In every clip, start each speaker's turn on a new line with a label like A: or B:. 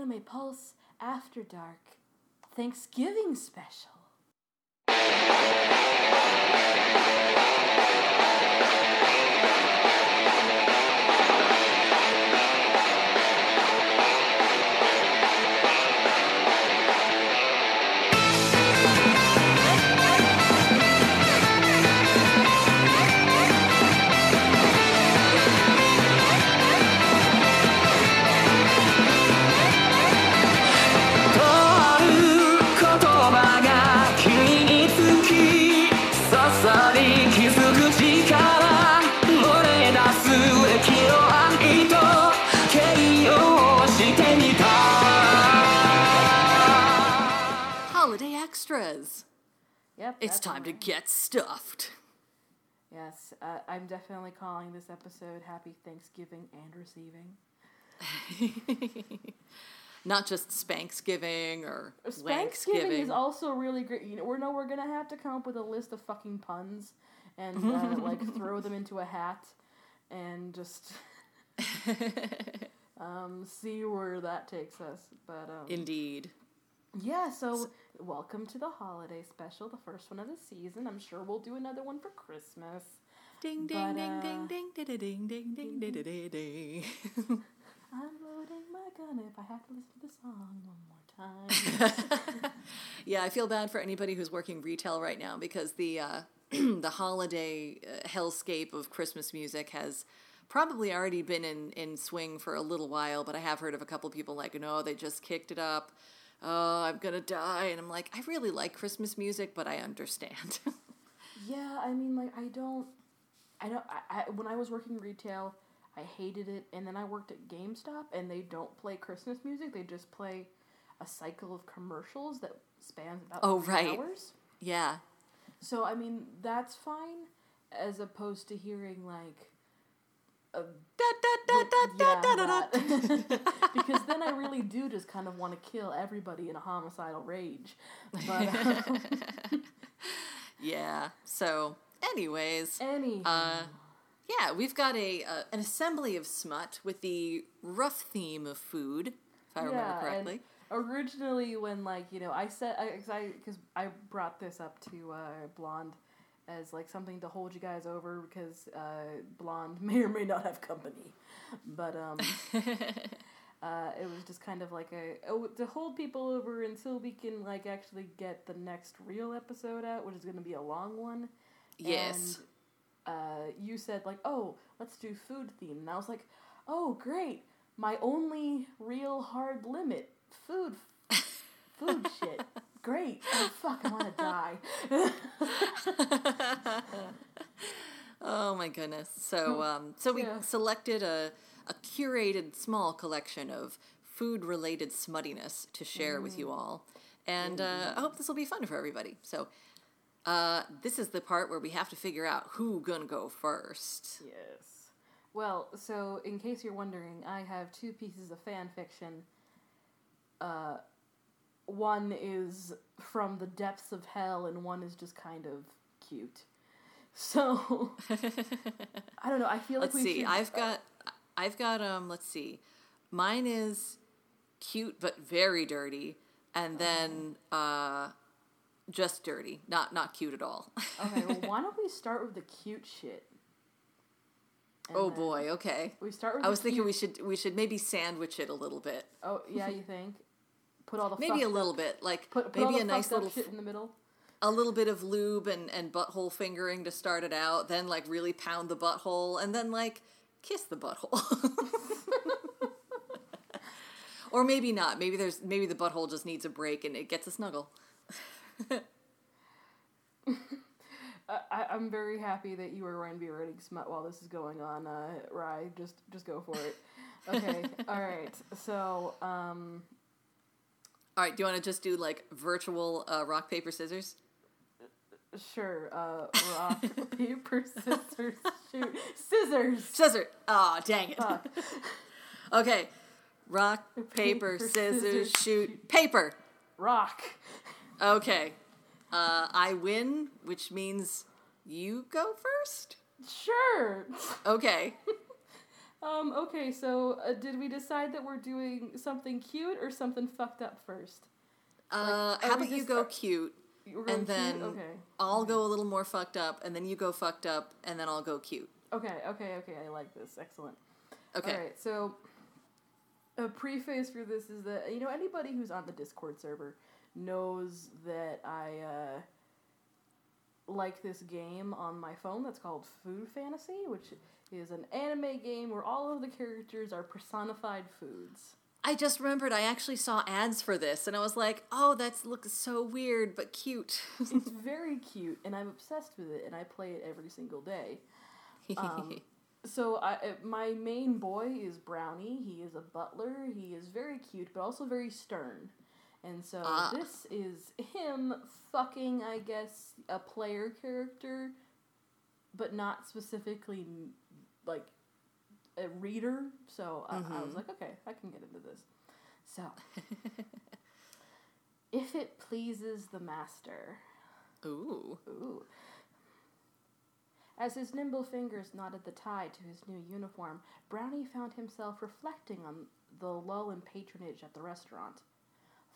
A: Anime Pulse After Dark Thanksgiving special.
B: It's time to get stuffed.
A: Yes, uh, I'm definitely calling this episode Happy Thanksgiving and Receiving.
B: Not just Spanksgiving or
A: Thanksgiving
B: Lanksgiving.
A: is also really great. You know, we know we're gonna have to come up with a list of fucking puns and uh, like throw them into a hat and just um, see where that takes us. But um,
B: Indeed.
A: Yeah, so welcome to the holiday special, the first one of the season. I'm sure we'll do another one for Christmas.
B: Ding ding
A: But,
B: ding
A: uh,
B: ding ding ding ding ding ding ding ding ding.
A: I'm loading my gun if I have to listen to the song one more time.
B: Yeah, I feel bad for anybody who's working retail right now because the uh, the holiday uh, hellscape of Christmas music has probably already been in, in swing for a little while. But I have heard of a couple people like, no, they just kicked it up. Oh, I'm gonna die, and I'm like, I really like Christmas music, but I understand.
A: Yeah, I mean, like I don't, I don't. I, I when I was working retail, I hated it, and then I worked at GameStop, and they don't play Christmas music. They just play a cycle of commercials that spans about
B: oh, right.
A: hours.
B: yeah,
A: So I mean, that's fine, as opposed to hearing like.
B: Da, da, da,
A: yeah, because then I really do just kind of want to kill everybody in a homicidal rage. But um,
B: yeah. So, anyways,
A: any,
B: Uh, yeah, we've got a uh, an assembly of smut with the rough theme of food, if I remember correctly.
A: originally, when like you know, I said I because I, I brought this up to uh, Blonde as like something to hold you guys over because uh, Blonde may or may not have company, but um, uh, it was just kind of like a oh, to hold people over until we can like actually get the next real episode out, which is going to be a long one.
B: Yes.
A: And, uh, you said like, "Oh, let's do food theme," and I was like, "Oh, great! My only real hard limit, food, food shit. Great! Oh fuck, I want to die."
B: Oh my goodness. So um so we
A: Yeah.
B: selected a a curated small collection of food related smuttiness to share with
A: Mm.
B: you all. And uh, I hope this will be fun for everybody. So uh, this is the part where we have to figure out who gonna go first.
A: yes. Well, so in case you're wondering, I have two pieces of fan fiction. Uh, one is from the depths of hell, and one is just kind of cute. So I don't know. I feel like
B: Let's see.
A: should.
B: I've got I've got um let's see. Mine is cute but very dirty and then uh just dirty. Not not cute at all.
A: Okay, well, why don't we start with the cute shit? And
B: oh boy, okay.
A: We start with.
B: I was thinking we should we should maybe sandwich it a little bit.
A: Oh yeah, you think? Put all the
B: Maybe a little
A: up,
B: bit. Like
A: Put, put
B: maybe a nice little
A: shit in the middle.
B: a little bit of lube and, and butthole fingering to start it out, then like really pound the butthole, and then like kiss the butthole. or maybe not. Maybe there's maybe the butthole just needs a break and it gets a snuggle.
A: I, I'm very happy that you are going to be writing smut while this is going on, uh, Rye. Just just go for it. Okay, all right. So, um,
B: All right, do you want to just do like virtual uh, rock paper scissors?
A: sure. Uh, rock, paper, scissors, shoot, scissors.
B: Scissor. Ah, dang it.
A: Fuck.
B: Okay. Rock, paper,
A: Paper,
B: scissors,
A: scissors,
B: shoot, paper.
A: Rock.
B: Okay. Uh, I win, which means you go first.
A: Sure.
B: Okay.
A: Um, okay, so uh, did we decide that we're doing something cute or something fucked up first?
B: Uh, how about you go
A: are-
B: cute, and
A: cute?
B: then
A: okay.
B: I'll go a little more fucked up, and then you go fucked up, and then I'll go cute.
A: Okay, okay, okay. I like this. Excellent.
B: Okay.
A: All right, so a preface for this is that you know anybody who's on the Discord server knows that I uh, like this game on my phone that's called Food Fantasy, which is an anime game where all of the characters are personified foods.
B: I just remembered I actually saw ads for this, and I was like, "Oh, that's looks so weird but cute."
A: It's very cute, and I'm obsessed with it, and I play it every single day. Um, So I, uh, my main boy is Brownie. He is a butler. He is very cute, but also very stern. And so
B: Ah.
A: this is him fucking, I guess, a player character, but not specifically like a reader. So I, I was
B: Mhm.
A: like, okay, I can get into this. So, if it pleases the master.
B: Ooh.
A: Ooh. As his nimble fingers knotted the tie to his new uniform, Brownie found himself reflecting on the lull in patronage at the restaurant.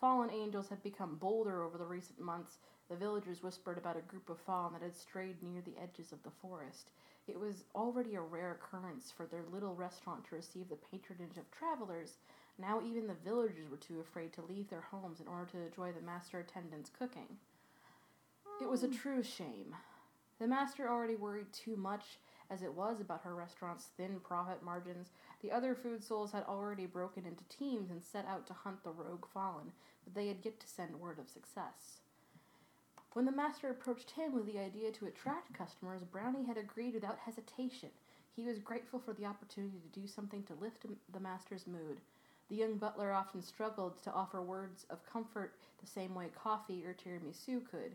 A: Fallen angels had become bolder over the recent months. The villagers whispered about a group of fallen that had strayed near the edges of the forest. It was already a rare occurrence for their little restaurant to receive the patronage of travelers. Now even the villagers were too afraid to leave their homes in order to enjoy the master attendant's cooking. It was a hmm. true shame. The master already worried too much as it was about her restaurant's thin profit margins. The other food souls had already broken into teams and set out to hunt the rogue fallen, but they had yet to send word of success. When the master approached him with the idea to attract customers, Brownie had agreed without hesitation. He was grateful for the opportunity to do something to lift the master's mood. The young butler often struggled to offer words of comfort the same way coffee or tiramisu could.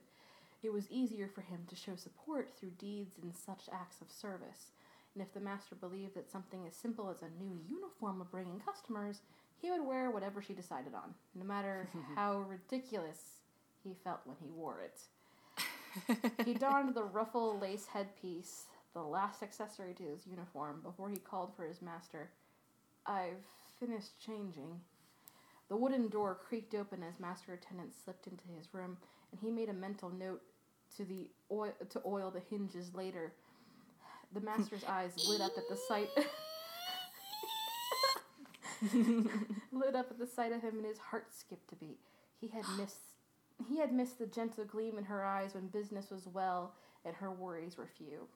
A: It was easier for him to show support through deeds and such acts of service. And if the master believed that something as simple as a new uniform would bring in customers, he would wear whatever she decided on, no matter how ridiculous he felt when he wore it. He donned the ruffle lace headpiece, the last accessory to his uniform, before he called for his master. I've finished changing. The wooden door creaked open as master attendant slipped into his room, and he made a mental note to the oil to oil the hinges later. The master's eyes lit up at the sight lit up at the sight of him and his heart skipped a beat. He had missed he had missed the gentle gleam in her eyes when business was well and her worries were few.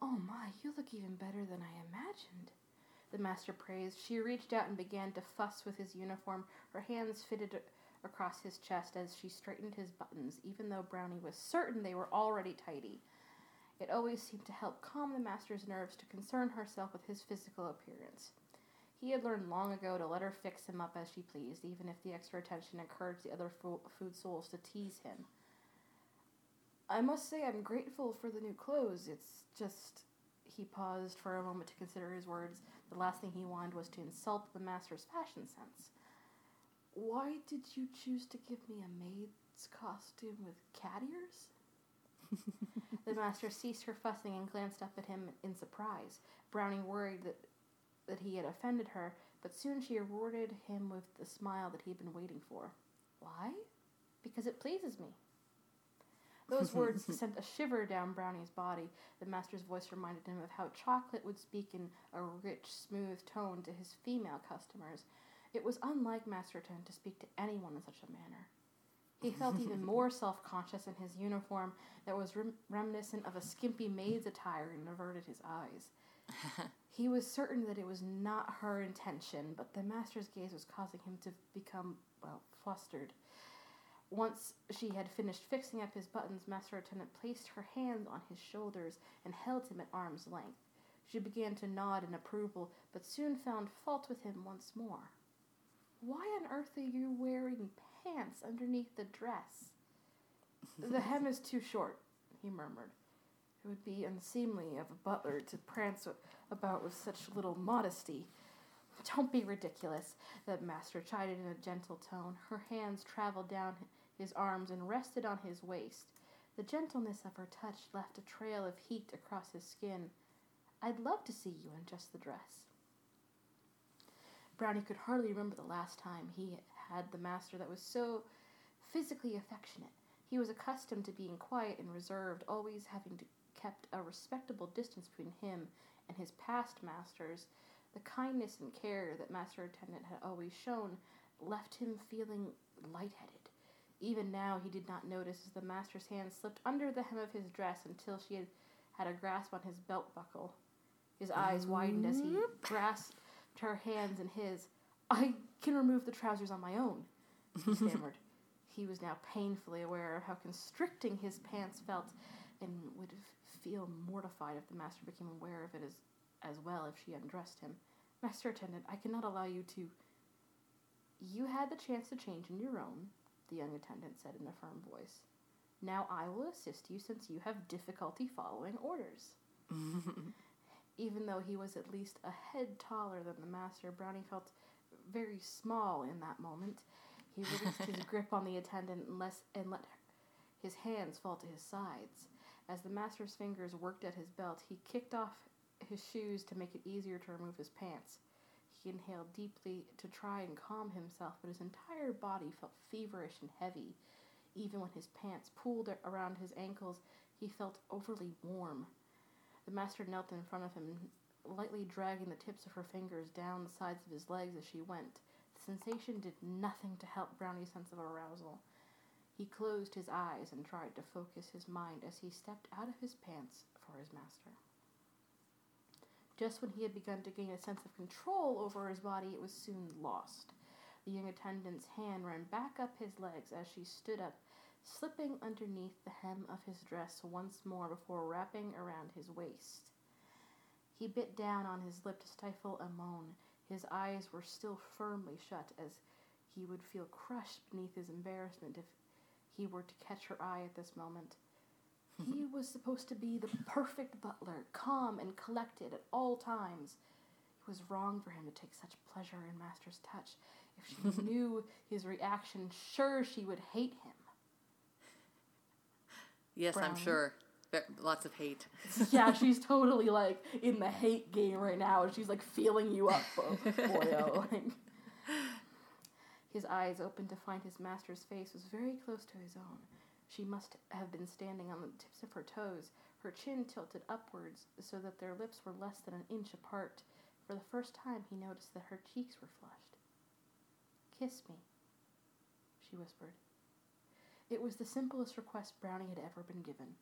A: Oh my, you look even better than I imagined. The master praised. She reached out and began to fuss with his uniform, her hands fitted across his chest as she straightened his buttons, even though Brownie was certain they were already tidy. It always seemed to help calm the master's nerves to concern herself with his physical appearance. He had learned long ago to let her fix him up as she pleased, even if the extra attention encouraged the other fo- food souls to tease him. I must say I'm grateful for the new clothes. It's just. He paused for a moment to consider his words. The last thing he wanted was to insult the master's fashion sense. Why did you choose to give me a maid's costume with cat ears? the master ceased her fussing and glanced up at him in surprise. Brownie worried that that he had offended her, but soon she rewarded him with the smile that he had been waiting for. Why? Because it pleases me. Those words sent a shiver down Brownie's body. The master's voice reminded him of how chocolate would speak in a rich, smooth tone to his female customers. It was unlike Master Attendant to speak to anyone in such a manner. He felt even more self conscious in his uniform that was rem- reminiscent of a skimpy maid's attire and averted his eyes. He was certain that it was not her intention, but the master's gaze was causing him to become, well, flustered. Once she had finished fixing up his buttons, Master Attendant placed her hands on his shoulders and held him at arm's length. She began to nod in approval, but soon found fault with him once more. Why on earth are you wearing pants underneath the dress? the hem is too short, he murmured. It would be unseemly of a butler to prance a- about with such little modesty. Don't be ridiculous, the master chided in a gentle tone. Her hands traveled down his arms and rested on his waist. The gentleness of her touch left a trail of heat across his skin. I'd love to see you in just the dress. Brownie could hardly remember the last time he had the master that was so physically affectionate. He was accustomed to being quiet and reserved, always having kept a respectable distance between him and his past masters. The kindness and care that Master Attendant had always shown left him feeling lightheaded. Even now, he did not notice as the master's hand slipped under the hem of his dress until she had had a grasp on his belt buckle. His eyes widened as he grasped her hands in his. I can remove the trousers on my own, he stammered. he was now painfully aware of how constricting his pants felt and would feel mortified if the master became aware of it as, as well if she undressed him. Master Attendant, I cannot allow you to. You had the chance to change in your own, the young attendant said in a firm voice. Now I will assist you since you have difficulty following orders. Even though he was at least a head taller than the master, Brownie felt very small in that moment. He released his grip on the attendant and, less, and let his hands fall to his sides. As the master's fingers worked at his belt, he kicked off his shoes to make it easier to remove his pants. He inhaled deeply to try and calm himself, but his entire body felt feverish and heavy. Even when his pants pulled around his ankles, he felt overly warm. The master knelt in front of him, lightly dragging the tips of her fingers down the sides of his legs as she went. The sensation did nothing to help Brownie's sense of arousal. He closed his eyes and tried to focus his mind as he stepped out of his pants for his master. Just when he had begun to gain a sense of control over his body, it was soon lost. The young attendant's hand ran back up his legs as she stood up, slipping underneath the hem of his dress once more before wrapping around his waist. He bit down on his lip to stifle a moan. His eyes were still firmly shut, as he would feel crushed beneath his embarrassment if he were to catch her eye at this moment. he was supposed to be the perfect butler, calm and collected at all times. It was wrong for him to take such pleasure in Master's touch. If she knew his reaction, sure she would hate him.
B: Yes, I'm sure. Lots of hate.
A: yeah, she's totally like in the hate game right now, and she's like feeling you up, boyo. like, his eyes opened to find his master's face was very close to his own. She must have been standing on the tips of her toes, her chin tilted upwards so that their lips were less than an inch apart. For the first time, he noticed that her cheeks were flushed. Kiss me, she whispered. It was the simplest request Brownie had ever been given,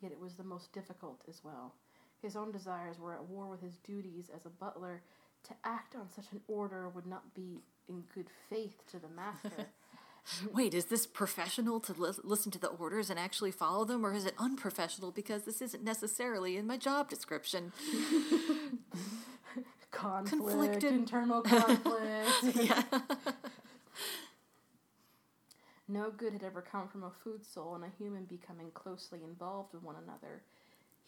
A: yet it was the most difficult as well. His own desires were at war with his duties as a butler. To act on such an order would not be in good faith to the master.
B: Wait, is this professional to li- listen to the orders and actually follow them, or is it unprofessional because this isn't necessarily in my job description?
A: conflict, Conflicted. internal conflict. yeah. no good had ever come from a food soul and a human becoming closely involved with one another.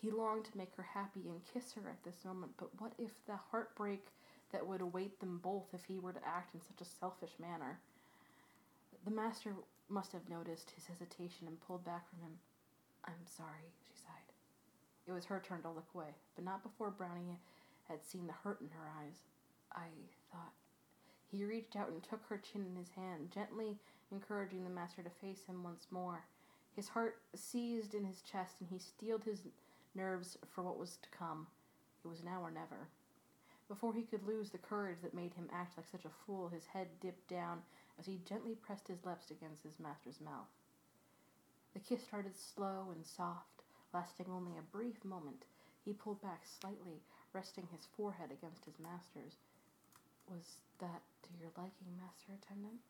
A: He longed to make her happy and kiss her at this moment, but what if the heartbreak that would await them both if he were to act in such a selfish manner? The master must have noticed his hesitation and pulled back from him. I'm sorry, she sighed. It was her turn to look away, but not before Brownie had seen the hurt in her eyes. I thought. He reached out and took her chin in his hand, gently encouraging the master to face him once more. His heart seized in his chest, and he steeled his nerves for what was to come. It was now or never. Before he could lose the courage that made him act like such a fool, his head dipped down as he gently pressed his lips against his master's mouth. The kiss started slow and soft, lasting only a brief moment. He pulled back slightly, resting his forehead against his master's. Was that to your liking, master attendant?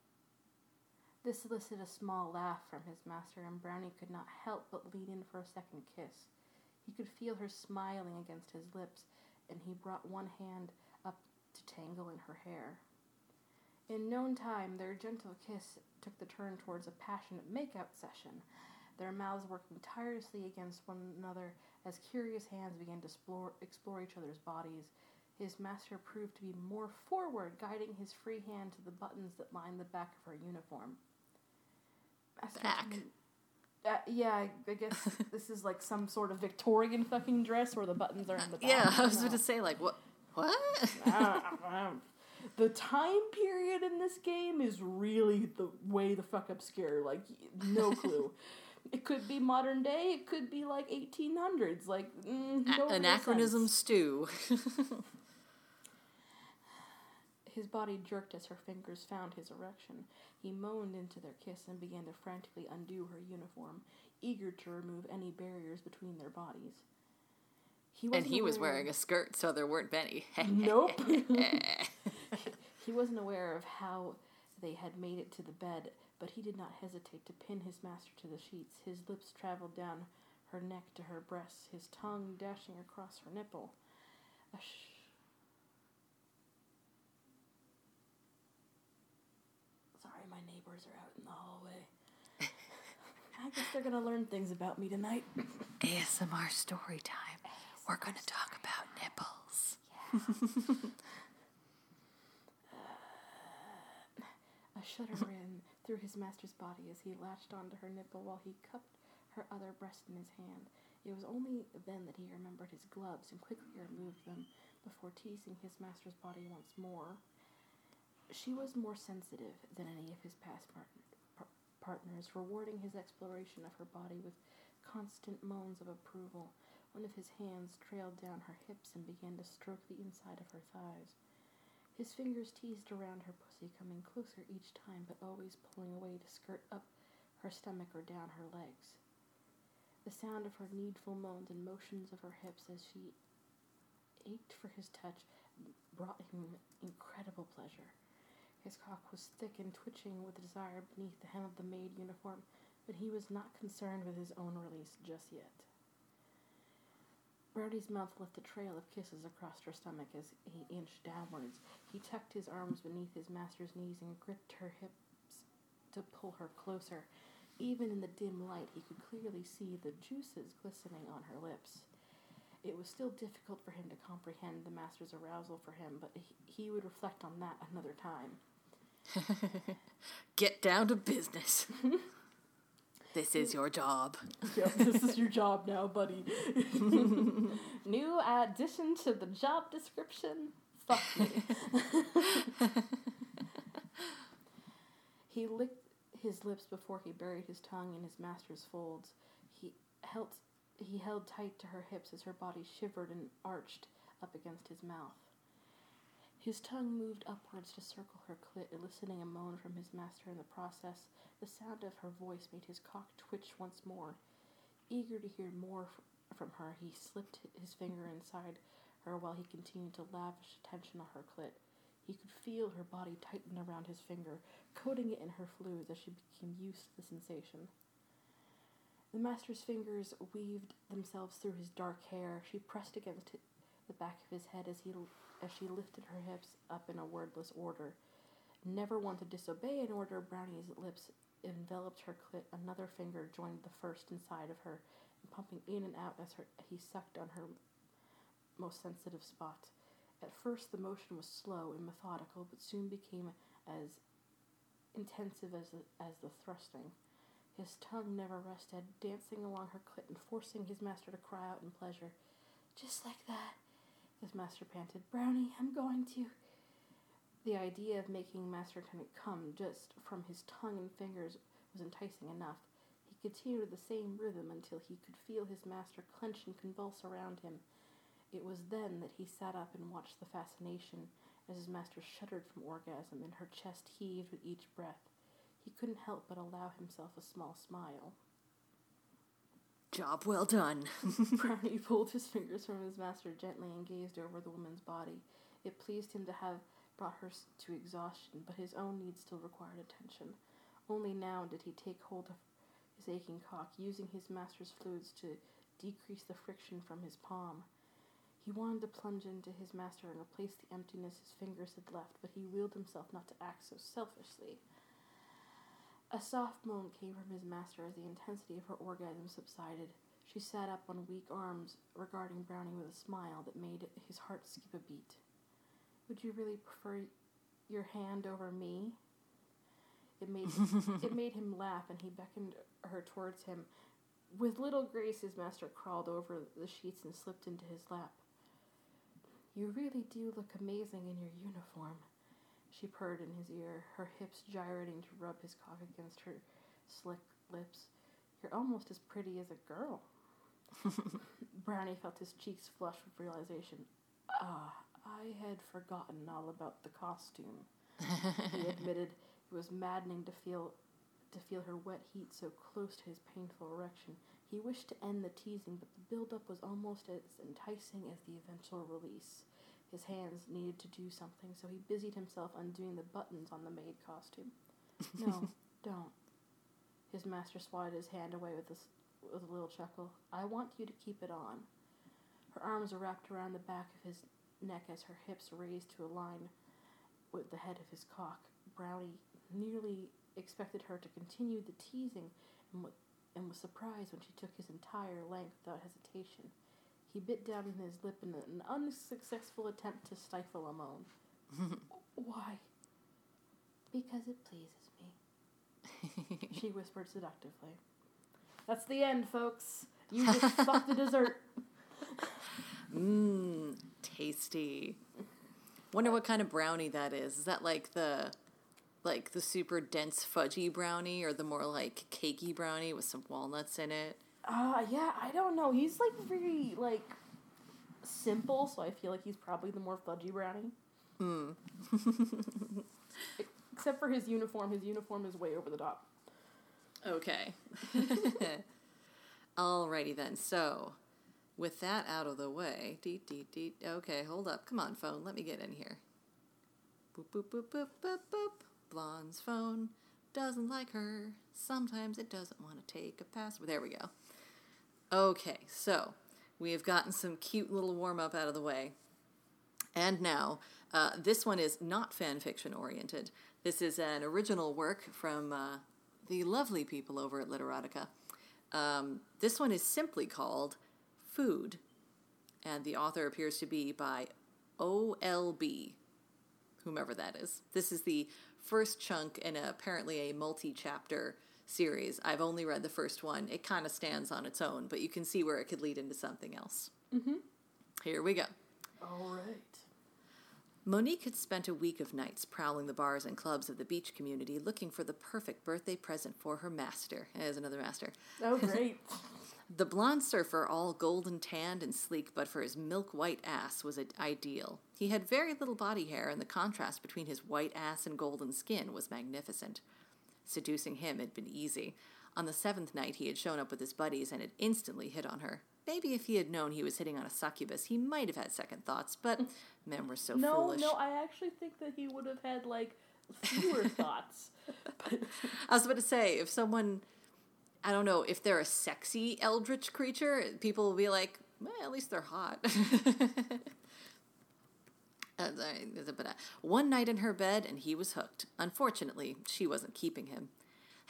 A: This elicited a small laugh from his master, and Brownie could not help but lean in for a second kiss. He could feel her smiling against his lips, and he brought one hand up to tangle in her hair. In no time, their gentle kiss took the turn towards a passionate make-out session, their mouths working tirelessly against one another as curious hands began to explore, explore each other's bodies. His master proved to be more forward, guiding his free hand to the buttons that lined the back of her uniform.
B: Master back.
A: Uh, yeah, I, guess this is like some sort of Victorian fucking dress where the buttons are in the back.
B: Yeah, I was going to say like what what?
A: The time period in this game is really the way the fuck obscure. Like, no clue. it could be modern day. It could be like 1800s. Like, mm, no real
B: Anachronism
A: sense.
B: stew.
A: His body jerked as her fingers found his erection. He moaned into their kiss and began to frantically undo her uniform, eager to remove any barriers between their bodies. He
B: and he was wearing a skirt, so there weren't many.
A: Nope. he wasn't aware of how they had made it to the bed, but he did not hesitate to pin his master to the sheets. His lips traveled down her neck to her breasts, his tongue dashing across her nipple. A sh- Sorry, my neighbors are out in the hallway. I guess they're gonna learn things about me tonight.
B: ASMR story time. We're going to talk about nipples.
A: A shudder ran through his master's body as he latched onto her nipple while he cupped her other breast in his hand. It was only then that he remembered his gloves and quickly removed them before teasing his master's body once more. She was more sensitive than any of his past par- partners, rewarding his exploration of her body with constant moans of approval. One of his hands trailed down her hips and began to stroke the inside of her thighs. His fingers teased around her pussy, coming closer each time, but always pulling away to skirt up her stomach or down her legs. The sound of her needful moans and motions of her hips as she ached for his touch brought him incredible pleasure. His cock was thick and twitching with desire beneath the hem of the maid uniform, but he was not concerned with his own release just yet. Brownie's mouth left a trail of kisses across her stomach as he inched downwards. He tucked his arms beneath his master's knees and gripped her hips to pull her closer. Even in the dim light, he could clearly see the juices glistening on her lips. It was still difficult for him to comprehend the master's arousal for him, but he would reflect on that another time.
B: Get down to business. this is your job.
A: Yep, this is your job now, buddy. New addition to the job description. Fuck me. he licked his lips before he buried his tongue in his master's folds. He held he held tight to her hips as her body shivered and arched up against his mouth. His tongue moved upwards to circle her clit, eliciting a moan from his master in the process. The sound of her voice made his cock twitch once more. Eager to hear more f- from her, he slipped his finger inside her while he continued to lavish attention on her clit. He could feel her body tighten around his finger, coating it in her fluids as she became used to the sensation. The master's fingers weaved themselves through his dark hair. She pressed against the back of his head as he as she lifted her hips up in a wordless order. Never one to disobey an order, Brownie's lips enveloped her clit. Another finger joined the first inside of her, pumping in and out as her, he sucked on her most sensitive spot. At first, the motion was slow and methodical, but soon became as intensive as the, as the thrusting. His tongue never rested, dancing along her clit and forcing his master to cry out in pleasure. Just like that, his master panted. Brownie, I'm going to. The idea of making Master Attendant come just from his tongue and fingers was enticing enough. He continued the same rhythm until he could feel his master clench and convulse around him. It was then that he sat up and watched the fascination as his master shuddered from orgasm and her chest heaved with each breath. He couldn't help but allow himself a small smile.
B: Job well done.
A: Brownie pulled his fingers from his master gently and gazed over the woman's body. It pleased him to have brought her to exhaustion, but his own needs still required attention. Only now did he take hold of his aching cock, using his master's fluids to decrease the friction from his palm. He wanted to plunge into his master and replace the emptiness his fingers had left, but he willed himself not to act so selfishly. A soft moan came from his master as the intensity of her orgasm subsided. She sat up on weak arms, regarding Brownie with a smile that made his heart skip a beat. Would you really prefer your hand over me? It made it made him laugh, and he beckoned her towards him. With little grace, his master crawled over the sheets and slipped into his lap. You really do look amazing in your uniform, she purred in his ear, her hips gyrating to rub his cock against her slick lips. You're almost as pretty as a girl. Brownie felt his cheeks flush with realization. Ah, I had forgotten all about the costume. he admitted it was maddening to feel to feel her wet heat so close to his painful erection. He wished to end the teasing, but the build-up was almost as enticing as the eventual release. His hands needed to do something, so he busied himself undoing the buttons on the maid costume. No, don't. His master swatted his hand away with a, with a little chuckle. I want you to keep it on. Her arms were wrapped around the back of his neck as her hips raised to align with the head of his cock. Brownie nearly expected her to continue the teasing and, w- and was surprised when she took his entire length without hesitation. He bit down on his lip in an unsuccessful attempt to stifle a moan. Why? Because it pleases me, she whispered seductively. That's the end, folks. You just fucked the dessert.
B: Mmm, tasty. Wonder what kind of brownie that is. Is that like the like the super dense fudgy brownie or the more like cakey brownie with some walnuts in it?
A: Uh, yeah, I don't know. He's like very like simple, so I feel like he's probably the more fudgy brownie.
B: Hmm.
A: Except for his uniform. His uniform is way over the top.
B: Okay. Alrighty then. So, with that out of the way, dee dee dee. Okay, hold up. Come on, phone. Let me get in here. Boop boop boop boop boop boop. Blonde's phone doesn't like her. Sometimes it doesn't want to take a password. There we go. Okay, so we have gotten some cute little warm up out of the way. And now, uh, this one is not fan fiction oriented. This is an original work from uh, the lovely people over at Literotica. Um, this one is simply called Food, and the author appears to be by OLB, whomever that is. This is the first chunk in a, apparently a multi chapter series. I've only read the first one. It kind of stands on its own, but you can see where it could lead into something else. Mm-hmm. Here we go.
A: All right.
B: Monique had spent a week of nights prowling the bars and clubs of the beach community looking for the perfect birthday present for her master. There's another master.
A: Oh, great.
B: The blonde surfer, all golden tanned and sleek, but for his milk white ass, was ideal. He had very little body hair, and the contrast between his white ass and golden skin was magnificent. Seducing him had been easy. On the seventh night, he had shown up with his buddies and had instantly hit on her. Maybe if he had known he was hitting on a succubus, he might have had second thoughts, but men were so
A: no,
B: foolish.
A: no, no, I actually think that he would have had like fewer thoughts. But
B: I was about to say, if someone, I don't know, if they're a sexy eldritch creature, people will be like, well, at least they're hot. Uh, uh, One night in her bed, and he was hooked. Unfortunately, she wasn't keeping him.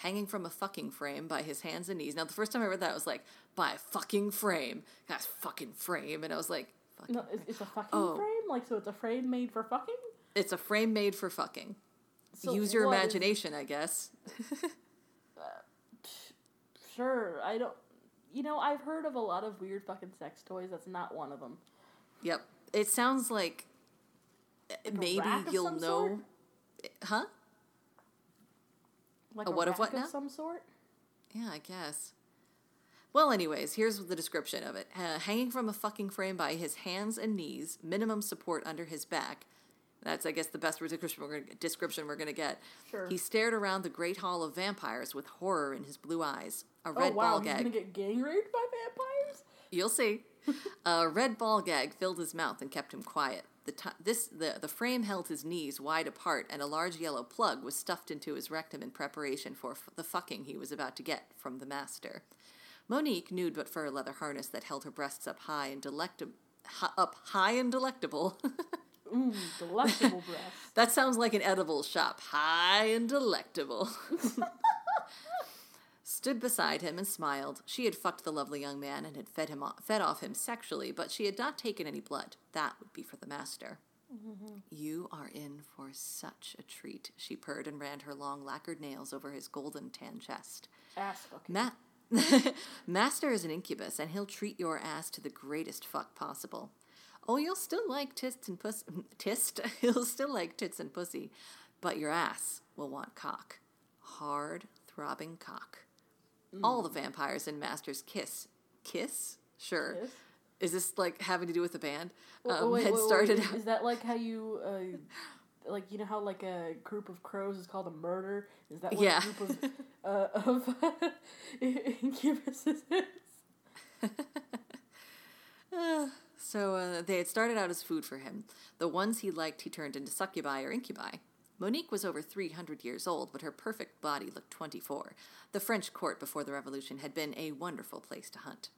B: Hanging from a fucking frame by his hands and knees. Now, the first time I read that, I was like, by a fucking frame. That's fucking frame. And I was like, fucking
A: no, it's, it's a fucking
B: Oh.
A: frame. Like, so it's a frame made for fucking.
B: it's a frame made for fucking.
A: So
B: Use your
A: what is-
B: imagination, I guess.
A: Sure, I don't. You know, I've heard of a lot of weird fucking sex toys. That's not one of them.
B: Yep. It sounds like, uh, maybe you'll know.
A: sort?
B: Huh?
A: Like
B: A
A: a,
B: what of what now?
A: some sort.
B: Yeah, I guess. Well, anyways, here's the description of it. Uh, hanging from a fucking frame by his hands and knees, minimum support under his back. That's, I guess, the best description we're gonna, description we're going to get.
A: Sure.
B: He stared around the great hall of vampires with horror in his blue eyes. A
A: Oh
B: red
A: wow,
B: ball
A: he's
B: gag.
A: gonna get gang raped by vampires.
B: You'll see. a red ball gag filled his mouth and kept him quiet. The, ti this, the, the frame held his knees wide apart, and a large yellow plug was stuffed into his rectum in preparation for f- the fucking he was about to get from the master. Monique, nude but for a leather harness that held her breasts up high and delectable, up high and delectable.
A: Ooh, delectable breasts.
B: that sounds like an edible shop. High and delectable. Stood beside him and smiled. She had fucked the lovely young man and had fed him off, fed off him sexually, but she had not taken any blood. That would be for the master. Mm-hmm. You are in for such a treat, she purred and ran her long lacquered nails over his golden tan chest.
A: Ass fucking.
B: Ma- Master is an incubus, and he'll treat your ass to the greatest fuck possible. Oh, you'll still like tits and puss. Tist? He'll still like tits and pussy, but your ass will want cock. Hard, throbbing cock. All the vampires in Master's kiss. Kiss? Sure. Is this like having to do with the band?
A: Well,
B: Um,
A: wait,
B: had
A: wait,
B: started
A: wait,
B: out-
A: Is that like how you, uh, like you know how like a group of crows is called a murder? Is that what
B: Yeah.
A: a group of uh, of incubuses is?
B: So uh, they had started out as food for him. The ones he liked, he turned into succubi or incubi. Monique was over 300 years old, but her perfect body looked 24. The French court before the Revolution had been a wonderful place to hunt.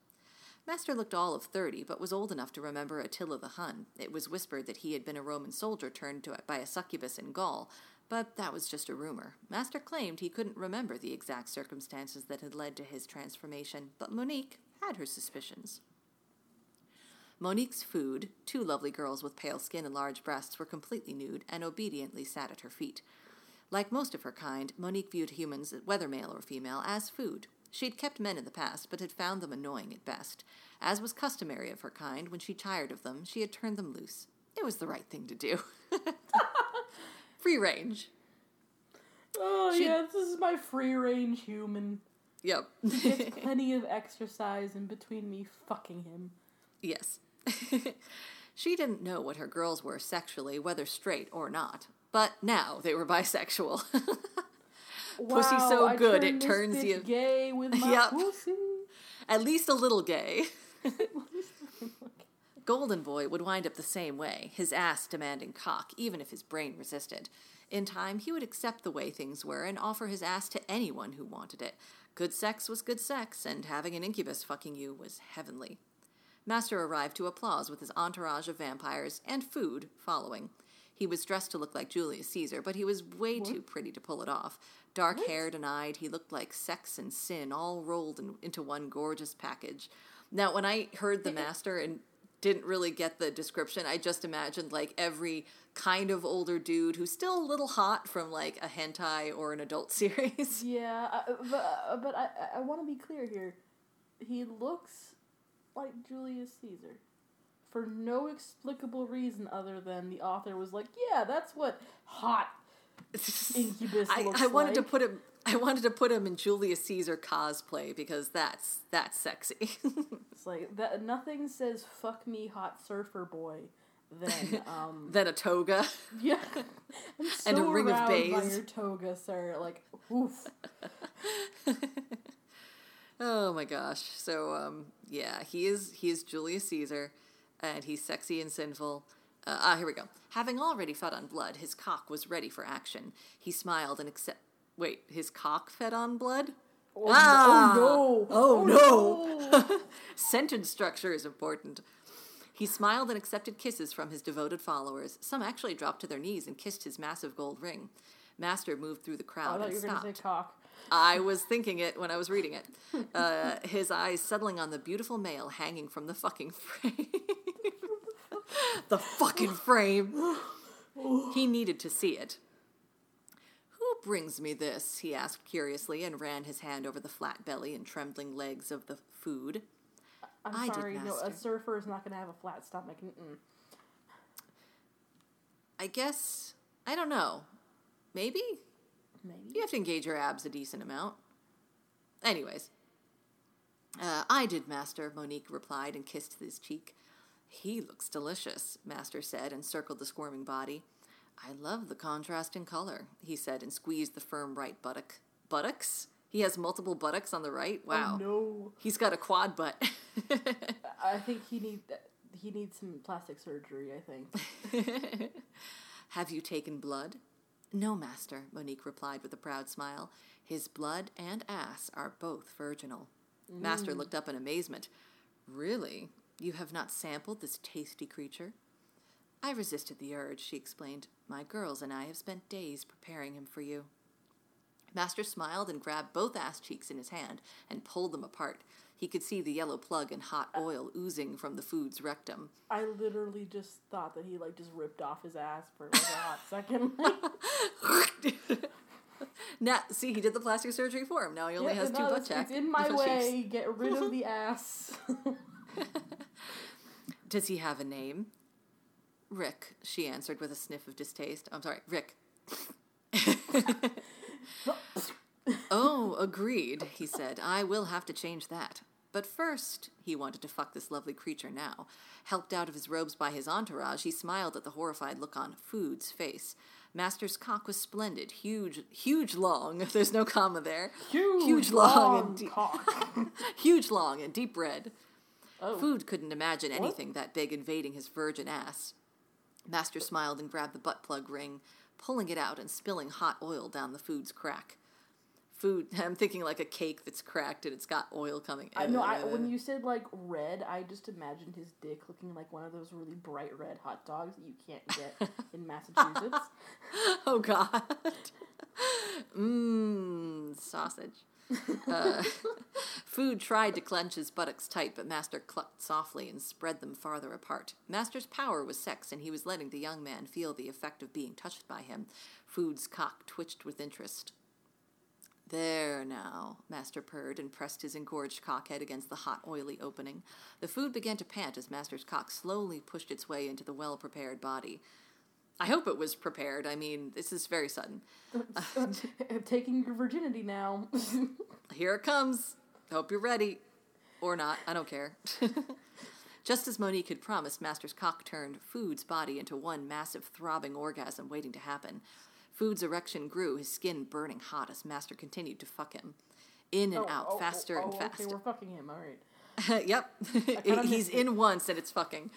B: Master looked all of 30, but was old enough to remember Attila the Hun. It was whispered that he had been a Roman soldier turned to by a succubus in Gaul, but that was just a rumor. Master claimed he couldn't remember the exact circumstances that had led to his transformation, but Monique had her suspicions. Monique's food, two lovely girls with pale skin and large breasts, were completely nude and obediently sat at her feet. Like most of her kind, Monique viewed humans, whether male or female, as food. She'd kept men in the past, but had found them annoying at best. As was customary of her kind, when she tired of them, she had turned them loose. It was the right thing to do. Free range.
A: Oh
B: She-
A: yeah, this is my free range human.
B: Yep.
A: Gets plenty of exercise in between me fucking him.
B: Yes. she didn't know what her girls were sexually, whether straight or not. But now they were bisexual. Pussy so
A: I
B: good, it turns you-
A: gay with my
B: Yep.
A: pussy.
B: At least a little gay. Golden Boy would wind up the same way, his ass demanding cock, even if his brain resisted. In time, he would accept the way things were and offer his ass to anyone who wanted it. Good sex was good sex, and having an incubus fucking you was heavenly. Master arrived to applause with his entourage of vampires and food following. He was dressed to look like Julius Caesar, but he was way too pretty to pull it off. Dark haired and eyed, he looked like sex and sin all rolled in, into one gorgeous package. Now, when I heard the master and didn't really get the description, I just imagined like every kind of older dude who's still a little hot from like a hentai or an adult series.
A: Yeah, I, but uh, but I I want to be clear here. He looks like Julius Caesar for no explicable reason other than the author was like, yeah, that's what hot incubus
B: I,
A: looks
B: I wanted to put him. I wanted to put him in Julius Caesar cosplay because that's that's sexy.
A: It's like that. Nothing says "fuck me, hot surfer boy" than um
B: then a toga.
A: yeah. I'm so
B: And a ring of
A: by
B: bays.
A: your toga, sir. Like, oof.
B: Oh my gosh. So um yeah, he is he is Julius Caesar and he's sexy and sinful. Uh, ah, here we go. Having already fed on blood, his cock was ready for action. He smiled and accept. Wait, his cock fed on blood?
A: Oh,
B: Ah!
A: no!
B: Oh,
A: no!
B: no! Sentence structure is important. He smiled and accepted kisses from his devoted followers. Some actually dropped to their knees and kissed his massive gold ring. Master moved through the
A: I
B: crowd
A: thought
B: and
A: you were
B: stopped.
A: say cock.
B: I was thinking it when I was reading it. Uh, his eyes settling on the beautiful male hanging from the fucking frame. the fucking frame. He needed to see it. Who brings me this? he asked curiously and ran his hand over the flat belly and trembling legs of the food.
A: I'm
B: I did,
A: sorry, no, a surfer is not gonna have a flat stomach. Mm-mm.
B: I guess, I don't know. Maybe?
A: Maybe.
B: You have to engage your abs a decent amount. Anyways. Uh, I did, Master, Monique replied and kissed his cheek. He looks delicious, Master said and circled the squirming body. I love the contrast in color, he said and squeezed the firm right buttock. Buttocks? He has multiple buttocks on the right? Wow.
A: Oh, no.
B: He's got a quad butt.
A: I think he need he needs some plastic surgery. I think.
B: Have you taken blood? No, master, Monique replied with a proud smile. His blood and ass are both virginal. Master mm. looked up in amazement. Really? You have not sampled this tasty creature? I resisted the urge, she explained. My girls and I have spent days preparing him for you. Master smiled and grabbed both ass cheeks in his hand and pulled them apart. He could see the yellow plug and hot uh, oil oozing from the food's rectum.
A: I literally just thought that he like just ripped off his ass for like a hot second.
B: now, see, he did the plastic surgery for him. Now he only
A: Yeah,
B: has two butt
A: it's,
B: cheeks.
A: it's in my way. Get rid of the ass.
B: Does he have a name? Rick, she answered with a sniff of distaste. I'm sorry, Rick. Oh, agreed, he said. I will have to change that. But first, he wanted to fuck this lovely creature now. Helped out of his robes by his entourage, he smiled at the horrified look on Food's face. Master's cock was splendid, huge, huge long. There's no comma there.
A: Huge,
B: long,
A: long
B: and deep,
A: cock.
B: huge long and deep red.
A: Oh.
B: Food couldn't imagine anything that big invading his virgin ass. Master smiled and grabbed the butt plug ring, pulling it out and spilling hot oil down the food's crack. Food, I'm thinking like a cake that's cracked and it's got oil coming.
A: I know. I, when you said like red, I just imagined his dick looking like one of those really bright red hot dogs that you can't get in Massachusetts.
B: oh God. Mmm, sausage. Uh, Food tried to clench his buttocks tight, but Master clucked softly and spread them farther apart. Master's power was sex, and he was letting the young man feel the effect of being touched by him. Food's cock twitched with interest. There now, Master purred and pressed his engorged cockhead against the hot, oily opening. The food began to pant as Master's cock slowly pushed its way into the well prepared body. I hope it was prepared. I mean, this is very sudden.
A: Taking your virginity now.
B: Here it comes. Hope you're ready. Or not. I don't care. Just as Monique had promised, Master's cock turned Food's body into one massive throbbing orgasm waiting to happen. Food's erection grew, his skin burning hot as Master continued to fuck him. In and
A: Oh,
B: out,
A: oh,
B: faster
A: oh,
B: and
A: oh,
B: faster.
A: Okay, we're fucking him. All right.
B: yep. He's
A: missed
B: in once and it's fucking.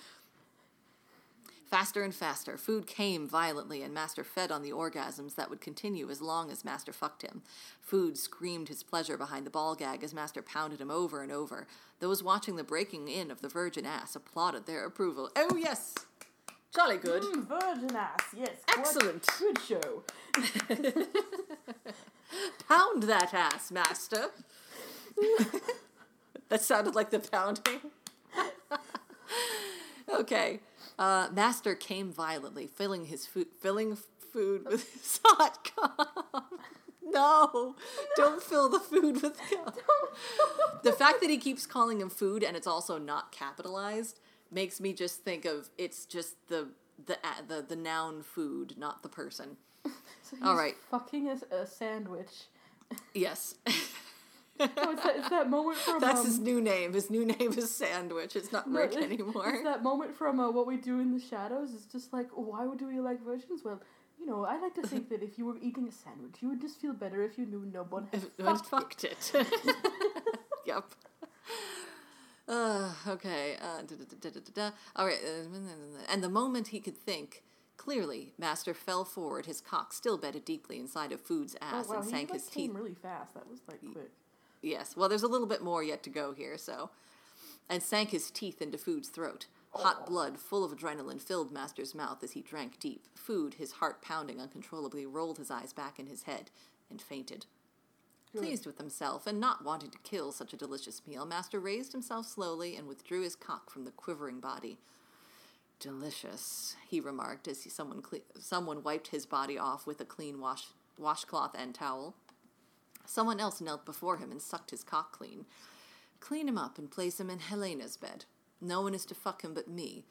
B: Faster and faster, food came violently, and Master fed on the orgasms that would continue as long as Master fucked him. Food screamed his pleasure behind the ball gag as Master pounded him over and over. Those watching the breaking in of the virgin ass applauded their approval. Oh, yes! Jolly good.
A: Mm, virgin ass. Yes.
B: Excellent.
A: Good show.
B: Pound that ass, Master! that sounded like the pounding. okay. Uh, Master came violently, filling his food, filling food with his hot cum. No, don't fill the food with cum. the fact that he keeps calling him food and it's also not capitalized makes me just think of it's just the the the, the noun food, not the person.
A: So
B: All right.
A: Fucking a, a sandwich.
B: Yes.
A: Oh, it's that, it's that moment from.
B: That's
A: um,
B: his new name. His new name is Sandwich. It's not
A: no,
B: Rick
A: it-
B: anymore.
A: It's that moment from uh, What We Do in the Shadows. It's just like, oh, why do we like virgins? Well, you know, I like to think that if you were eating a sandwich, you would just feel better if you knew no one had
B: when
A: fucked it.
B: fucked it. yep. Uh, okay. Uh, da, da, da, da, da, da. All right. uh, And the moment he could think clearly, Master fell forward, his cock still bedded deeply inside of Food's
A: Oh,
B: ass,
A: wow,
B: and
A: he
B: sank
A: like
B: his teeth.
A: really fast. That was like quick.
B: Yes. Well, there's a little bit more yet to go here, so. And sank his teeth into Food's throat. Hot oh. blood, full of adrenaline, filled Master's mouth as he drank deep. Food, his heart pounding uncontrollably, rolled his eyes back in his head and fainted. Pleased with himself and not wanting to kill such a delicious meal, Master raised himself slowly and withdrew his cock from the quivering body. Delicious, he remarked as he, someone cle- someone wiped his body off with a clean wash washcloth and towel. Someone else knelt before him and sucked his cock clean. Clean him up and place him in Helena's bed. No one is to fuck him but me.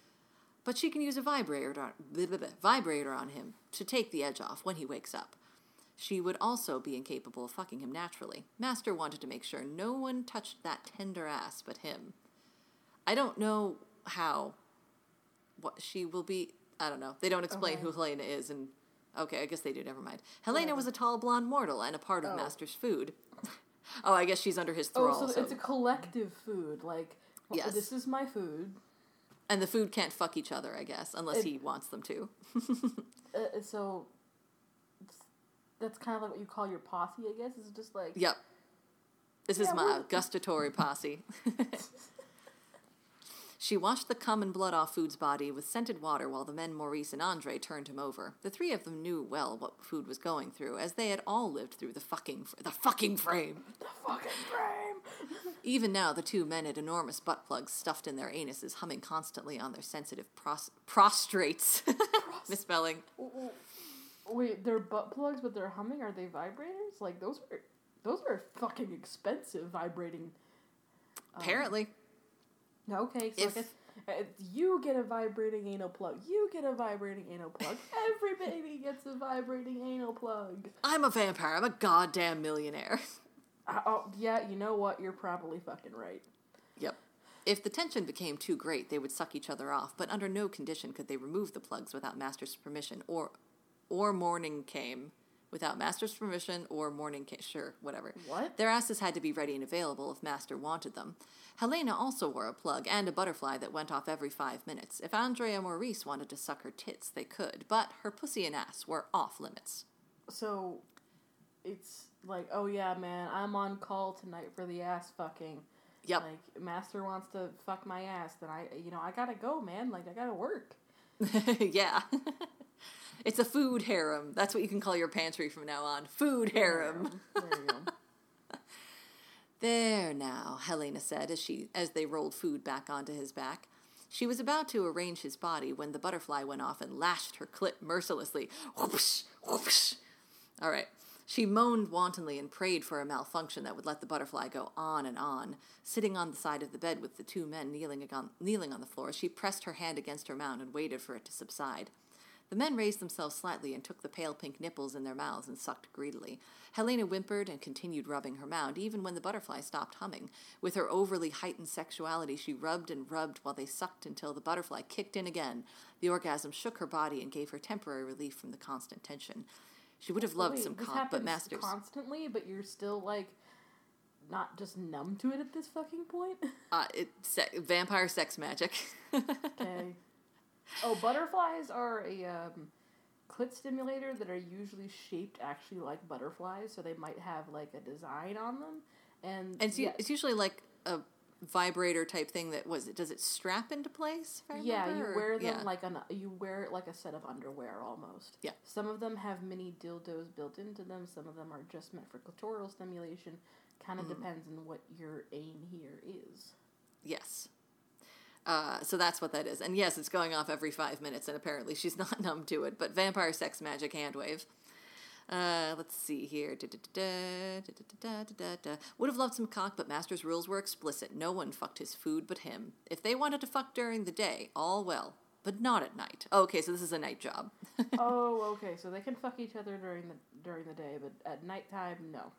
B: But she can use a vibrator on, blah, blah, blah, vibrator on him to take the edge off when he wakes up. She would also be incapable of fucking him naturally. Master wanted to make sure no one touched that tender ass but him. I don't know how. What she will be. I don't know. They don't explain
A: Okay.
B: who Helena is, and okay, I guess they do. Never mind. Helena was a tall blonde mortal and a part of
A: Oh.
B: Master's food. oh, I guess she's under his
A: Oh,
B: thrall.
A: so,
B: so-
A: it's a collective food. Like, well,
B: Yes.
A: this is my food.
B: and the food can't fuck each other, I guess, unless
A: It-
B: he wants them to.
A: Uh, so that's kind of like what you call your posse, I guess. It's just like
B: Yep. This is my gustatory posse. She washed the cum and blood off Food's body with scented water while the men Maurice and Andre turned him over. The three of them knew well what Food was going through, as they had all lived through the fucking the fucking frame.
A: The fucking frame.
B: Even now, the two men had enormous butt plugs stuffed in their anuses, humming constantly on their sensitive pros- prostrates. Misspelling.
A: Wait, they're butt plugs, but they're humming. Are they vibrators? Like those are those are fucking expensive vibrating.
B: Um, Apparently.
A: Okay, so
B: If-
A: I guess you get a vibrating anal plug. You get a vibrating anal plug. Every baby gets a vibrating anal plug.
B: I'm a vampire. I'm a goddamn millionaire.
A: Uh, oh, yeah, you know what? You're probably fucking right.
B: Yep. If the tension became too great, they would suck each other off, but under no condition could they remove the plugs without Master's permission or or morning came without Master's permission or morning came. Sure, whatever.
A: What?
B: Their asses had to be ready and available if Master wanted them. Helena also wore a plug and a butterfly that went off every five minutes. If Andrea Maurice wanted to suck her tits, they could, but her pussy and ass were off limits.
A: So, it's like, oh yeah, man, I'm on call tonight for the ass fucking.
B: Yep.
A: Like, master wants to fuck my ass, then I, you know, I gotta go, man. Like, I gotta work.
B: yeah. it's a food harem. That's what you can call your pantry from now on. Food harem.
A: There you go.
B: There now, Helena said as she as they rolled food back onto his back. She was about to arrange his body when the butterfly went off and lashed her clit mercilessly. Whoosh, whoosh. All right. She moaned wantonly and prayed for a malfunction that would let the butterfly go on and on. Sitting on the side of the bed with the two men kneeling on, kneeling on the floor, she pressed her hand against her mound and waited for it to subside. The men raised themselves slightly and took the pale pink nipples in their mouths and sucked greedily. Helena whimpered and continued rubbing her mound, even when the butterfly stopped humming. With her overly heightened sexuality, she rubbed and rubbed while they sucked until the butterfly kicked in again. The orgasm shook her body and gave her temporary relief from the constant tension. She would have loved
A: Wait,
B: some cock, but Masters.
A: constantly, but you're still like not just numb to it at this fucking point.
B: uh, it, se- vampire sex magic.
A: Okay. Oh, butterflies are a um, clit stimulator that are usually shaped actually like butterflies, so they might have like a design on them. And,
B: And it's,
A: yeah,
B: it's usually like a vibrator type thing that was it does it strap into place
A: yeah, you
B: remember, or-
A: wear them
B: yeah.
A: like an you wear it like a set of underwear almost.
B: Yeah.
A: Some of them have mini dildos built into them. Some of them are just meant for clitoral stimulation. Kind
B: Mm-hmm.
A: of depends on what your aim here is.
B: Yes. Uh, so that's what that is. And yes, it's going off every five minutes, and apparently she's not numb to it. But vampire sex magic hand wave. Uh, let's see here. Would have loved some cock, but Master's rules were explicit. No one fucked his food but him. If they wanted to fuck during the day, all well, but not at night. Okay, so this is a night job.
A: oh, okay. So they can fuck each other during the during the day, but at nighttime, no.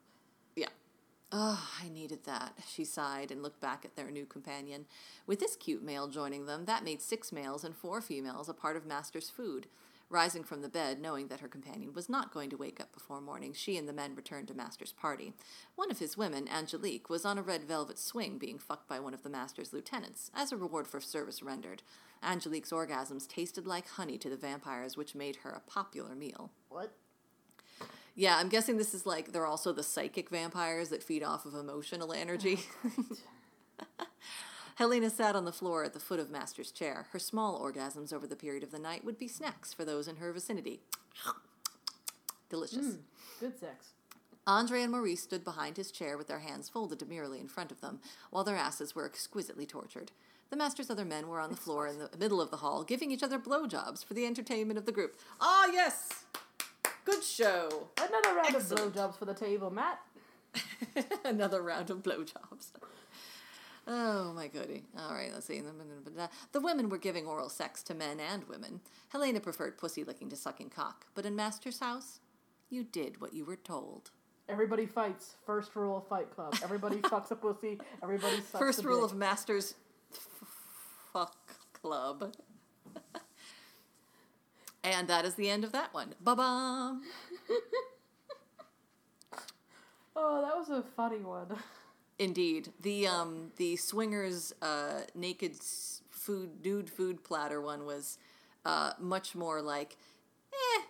B: Oh, I needed that, she sighed and looked back at their new companion. With this cute male joining them, that made six males and four females a part of Master's food. Rising from the bed, knowing that her companion was not going to wake up before morning, she and the men returned to Master's party. One of his women, Angelique, was on a red velvet swing being fucked by one of the Master's lieutenants, as a reward for service rendered. Angelique's orgasms tasted like honey to the vampires, which made her a popular meal.
A: What?
B: Yeah, I'm guessing this is like they're also the psychic vampires that feed off of emotional energy. Helena sat on the floor at the foot of Master's chair. Her small orgasms over the period of the night would be snacks for those in her vicinity. Delicious.
A: Good sex.
B: Andre and Maurice stood behind his chair with their hands folded demurely in front of them, while their asses were exquisitely tortured. The master's other men were on the floor in the middle of the hall, giving each other blowjobs for the entertainment of the group. Ah, yes! Good show!
A: Another round
B: Excellent.
A: of blowjobs for the table, Matt.
B: Another round of blowjobs. Oh my goody. All right, let's see. The women were giving oral sex to men and women. Helena preferred pussy licking to sucking cock, but in Master's house, you did what you were told.
A: Everybody fights. First rule of Fight Club. Everybody fucks a pussy. Everybody sucks
B: First rule
A: dick.
B: of Master's f- fuck club. And that is the end of that one. Ba bum.
A: Oh, that was a funny one.
B: Indeed, the um the swingers uh naked food nude food platter one was uh much more like eh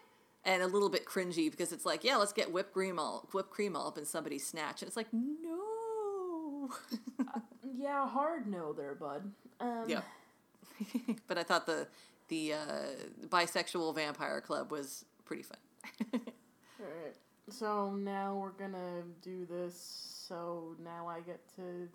B: and a little bit cringy because it's like yeah let's get whipped cream all whipped cream all up in somebody's snatch and it's like no
A: yeah, hard no there, bud. Um,
B: yeah but I thought the the uh, bisexual vampire club was pretty fun.
A: Alright. So now we're gonna do this. So now I get to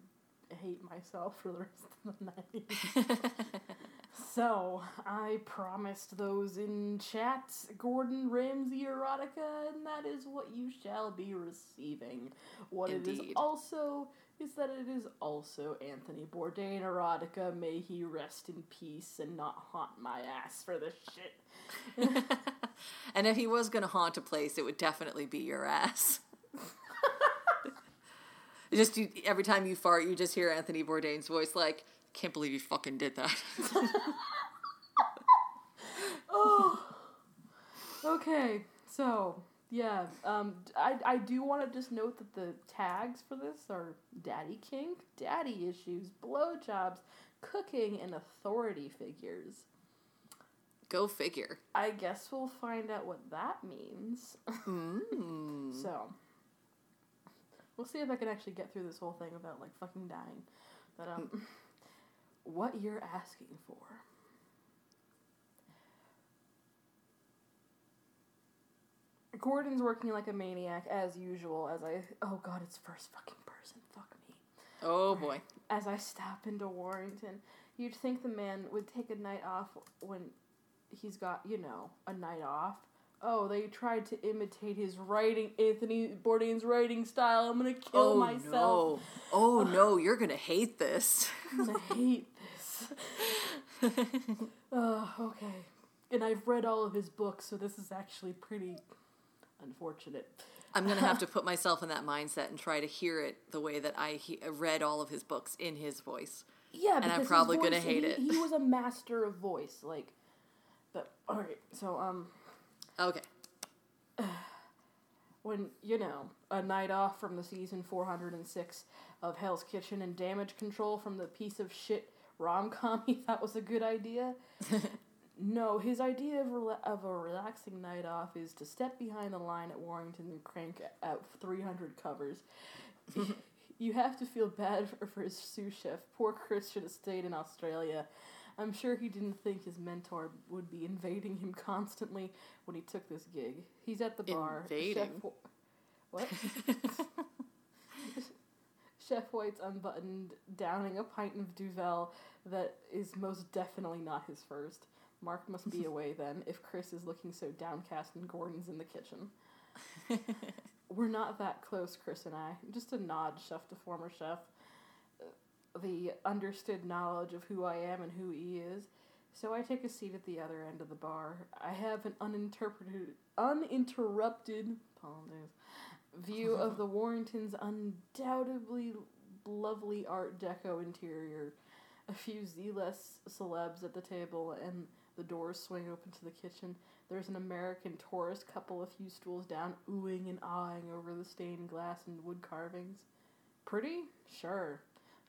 A: hate myself for the rest of the night. so I promised those in chat Gordon Ramsay erotica, and that is what you shall be receiving. What it is also is that it is also Anthony Bourdain erotica. May he rest in peace and not haunt my ass for this shit.
B: and if he was going to haunt a place, it would definitely be your ass. just you, every time you fart, you just hear Anthony Bourdain's voice like, "Can't believe you fucking did that."
A: oh. Okay, so yeah, um, I I do want to just note that the tags for this are daddy kink, daddy issues, blowjobs, cooking, and authority figures.
B: Go figure.
A: I guess we'll find out what that means.
B: Mm.
A: so we'll see if I can actually get through this whole thing without like fucking dying. But um, what you're asking for. Gordon's working like a maniac as usual. As I oh god, it's first fucking person. Fuck me.
B: Oh boy.
A: As I step into Warrington, you'd think the man would take a night off when he's got you know a night off. Oh, they tried to imitate his writing, Anthony Bourdain's writing style. I'm gonna kill
B: oh
A: myself.
B: no. Oh no, you're gonna hate this.
A: I'm gonna hate this. Oh, okay. And I've read all of his books, so this is actually pretty unfortunate.
B: I'm gonna have to put myself in that mindset and try to hear it the way that I he- read all of his books in his voice.
A: Yeah, and I'm
B: probably gonna hate
A: he,
B: it.
A: He was a master of voice, like. But all right, so um,
B: Okay.
A: when you know a night off from the season 406 of Hell's Kitchen and Damage Control from the piece of shit rom com he thought was a good idea. No, his idea of, rela- of a relaxing night off is to step behind the line at Warrington and crank out 300 covers. you have to feel bad for, for his sous chef. Poor Chris should have stayed in Australia. I'm sure he didn't think his mentor would be invading him constantly when he took this gig. He's at the bar.
B: Invading?
A: Chef, what? Chef White's unbuttoned, downing a pint of Duvel that is most definitely not his first. Mark must be away then, if Chris is looking so downcast and Gordon's in the kitchen. We're not that close, Chris and I. Just a nod, chef to former chef. Uh, The understood knowledge of who I am and who he is. So I take a seat at the other end of the bar. I have an uninterpreted, uninterrupted, apologies, view of the Warringtons' undoubtedly lovely Art Deco interior. A few Z-less celebs at the table, and the doors swing open to the kitchen. There's an American tourist couple a few stools down, oohing and awing over the stained glass and wood carvings. Pretty? Sure.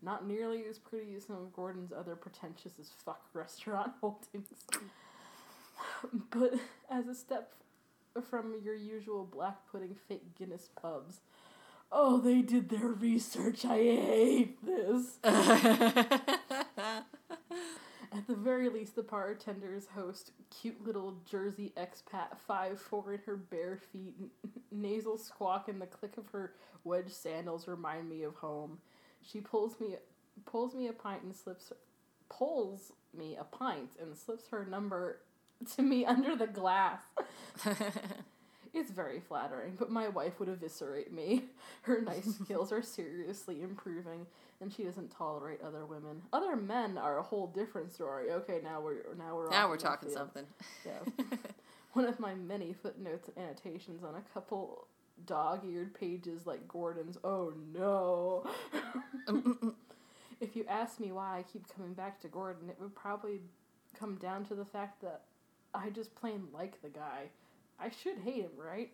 A: Not nearly as pretty as some of Gordon's other pretentious as fuck restaurant holdings. but as a step from your usual black pudding fake Guinness pubs. Oh, they did their research. I hate this. The very least, the bartenders host cute little Jersey expat five four in her bare feet, nasal squawk, and the click of her wedge sandals remind me of home. She pulls me pulls me a pint and slips pulls me a pint and slips her number to me under the glass. It's very flattering, but my wife would eviscerate me. Her nice skills are seriously improving, and she doesn't tolerate other women. Other men are a whole different story. Okay, now we're now we're
B: now we're talking something.
A: Yeah. One of my many footnotes and annotations on a couple dog-eared pages like Gordon's. Oh no. if you ask me why I keep coming back to Gordon, it would probably come down to the fact that I just plain like the guy. I should hate him, right?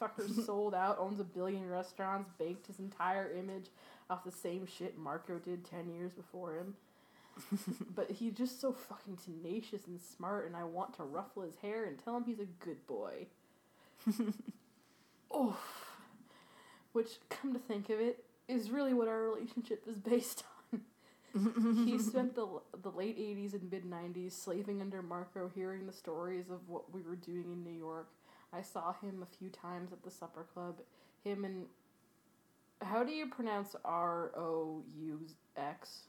A: Fucker sold out, owns a billion restaurants, baked his entire image off the same shit Marco did 10 years before him. but he's just so fucking tenacious and smart, and I want to ruffle his hair and tell him he's a good boy. Oof. Which, come to think of it, is really what our relationship is based on. he spent the the late '80s and mid '90s slaving under Marco, hearing the stories of what we were doing in New York. I saw him a few times at the supper club. Him and how do you pronounce R O U X?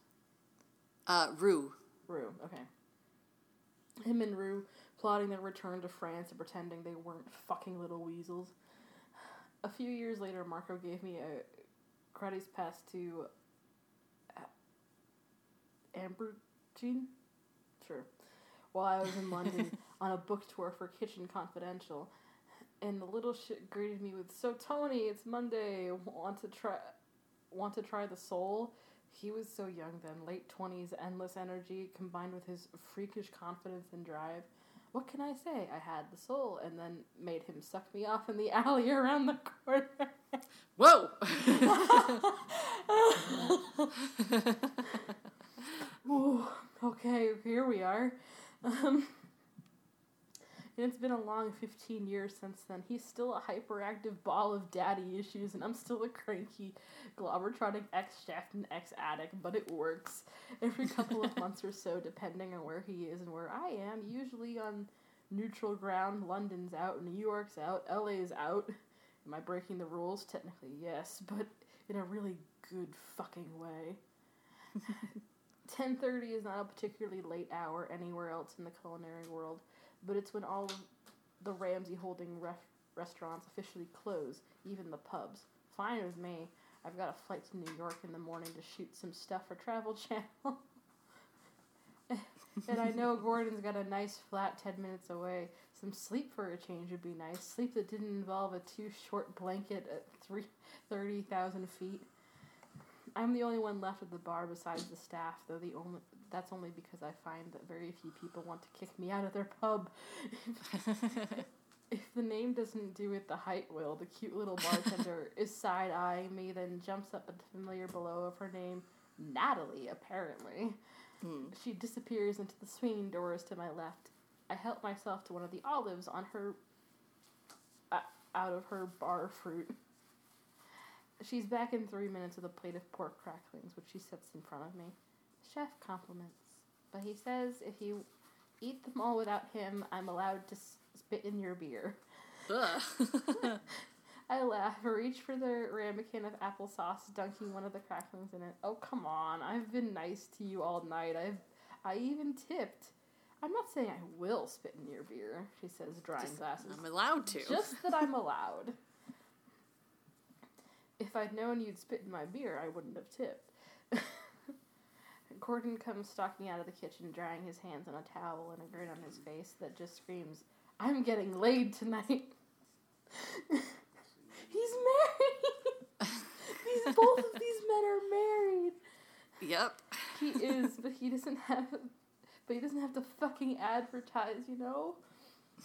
B: Uh, Rue.
A: Rue. Okay. Him and Rue plotting their return to France and pretending they weren't fucking little weasels. A few years later, Marco gave me a credits pass to Aubergine? Sure. While I was in London on a book tour for Kitchen Confidential. And the little shit greeted me with, "So Tony, it's Monday. Want to try? Want to try the soul?" He was so young then, late twenties, endless energy combined with his freakish confidence and drive. What can I say? I had the soul, and then made him suck me off in the alley around the corner.
B: Whoa!
A: Ooh, okay, here we are. Um, and it's been a long 15 years since then. He's still a hyperactive ball of daddy issues, and I'm still a cranky, globetrotting ex chef and ex addict, but it works. Every couple of months or so, depending on where he is and where I am, usually on neutral ground. London's out, New York's out, LA's out. Am I breaking the rules? Technically, yes, but in a really good fucking way. 10:30 is not a particularly late hour anywhere else in the culinary world, but it's when all of the Ramsay Holding ref- restaurants officially close, even the pubs. Fine with me. I've got a flight to New York in the morning to shoot some stuff for Travel Channel. and I know Gordon's got a nice flat 10 minutes away. Some sleep for a change would be nice. Sleep that didn't involve a too short blanket at three, 30,000 feet. I'm the only one left at the bar besides the staff, though the only that's only because I find that very few people want to kick me out of their pub. if the name doesn't do it, the height will. The cute little bartender is side eyeing me, then jumps up at the familiar below of her name, Natalie, apparently.
B: Hmm.
A: She disappears into the swinging doors to my left. I help myself to one of the olives on her. Uh, out of her bar fruit. She's back in three minutes with a plate of pork cracklings, which she sets in front of me. Chef compliments, but he says if you eat them all without him, I'm allowed to spit in your beer.
B: Ugh.
A: I laugh, reach for the ramekin of applesauce, dunking one of the cracklings in it. Oh come on! I've been nice to you all night. I've, I even tipped. I'm not saying I will spit in your beer. She says, drying glasses.
B: I'm allowed to.
A: Just that I'm allowed. If I'd known you'd spit in my beer, I wouldn't have tipped. Gordon comes stalking out of the kitchen, drying his hands on a towel and a grin on his face that just screams, I'm getting laid tonight. He's married! these, both of these men are married!
B: Yep.
A: He is, but he doesn't have but he doesn't have to fucking advertise, you know?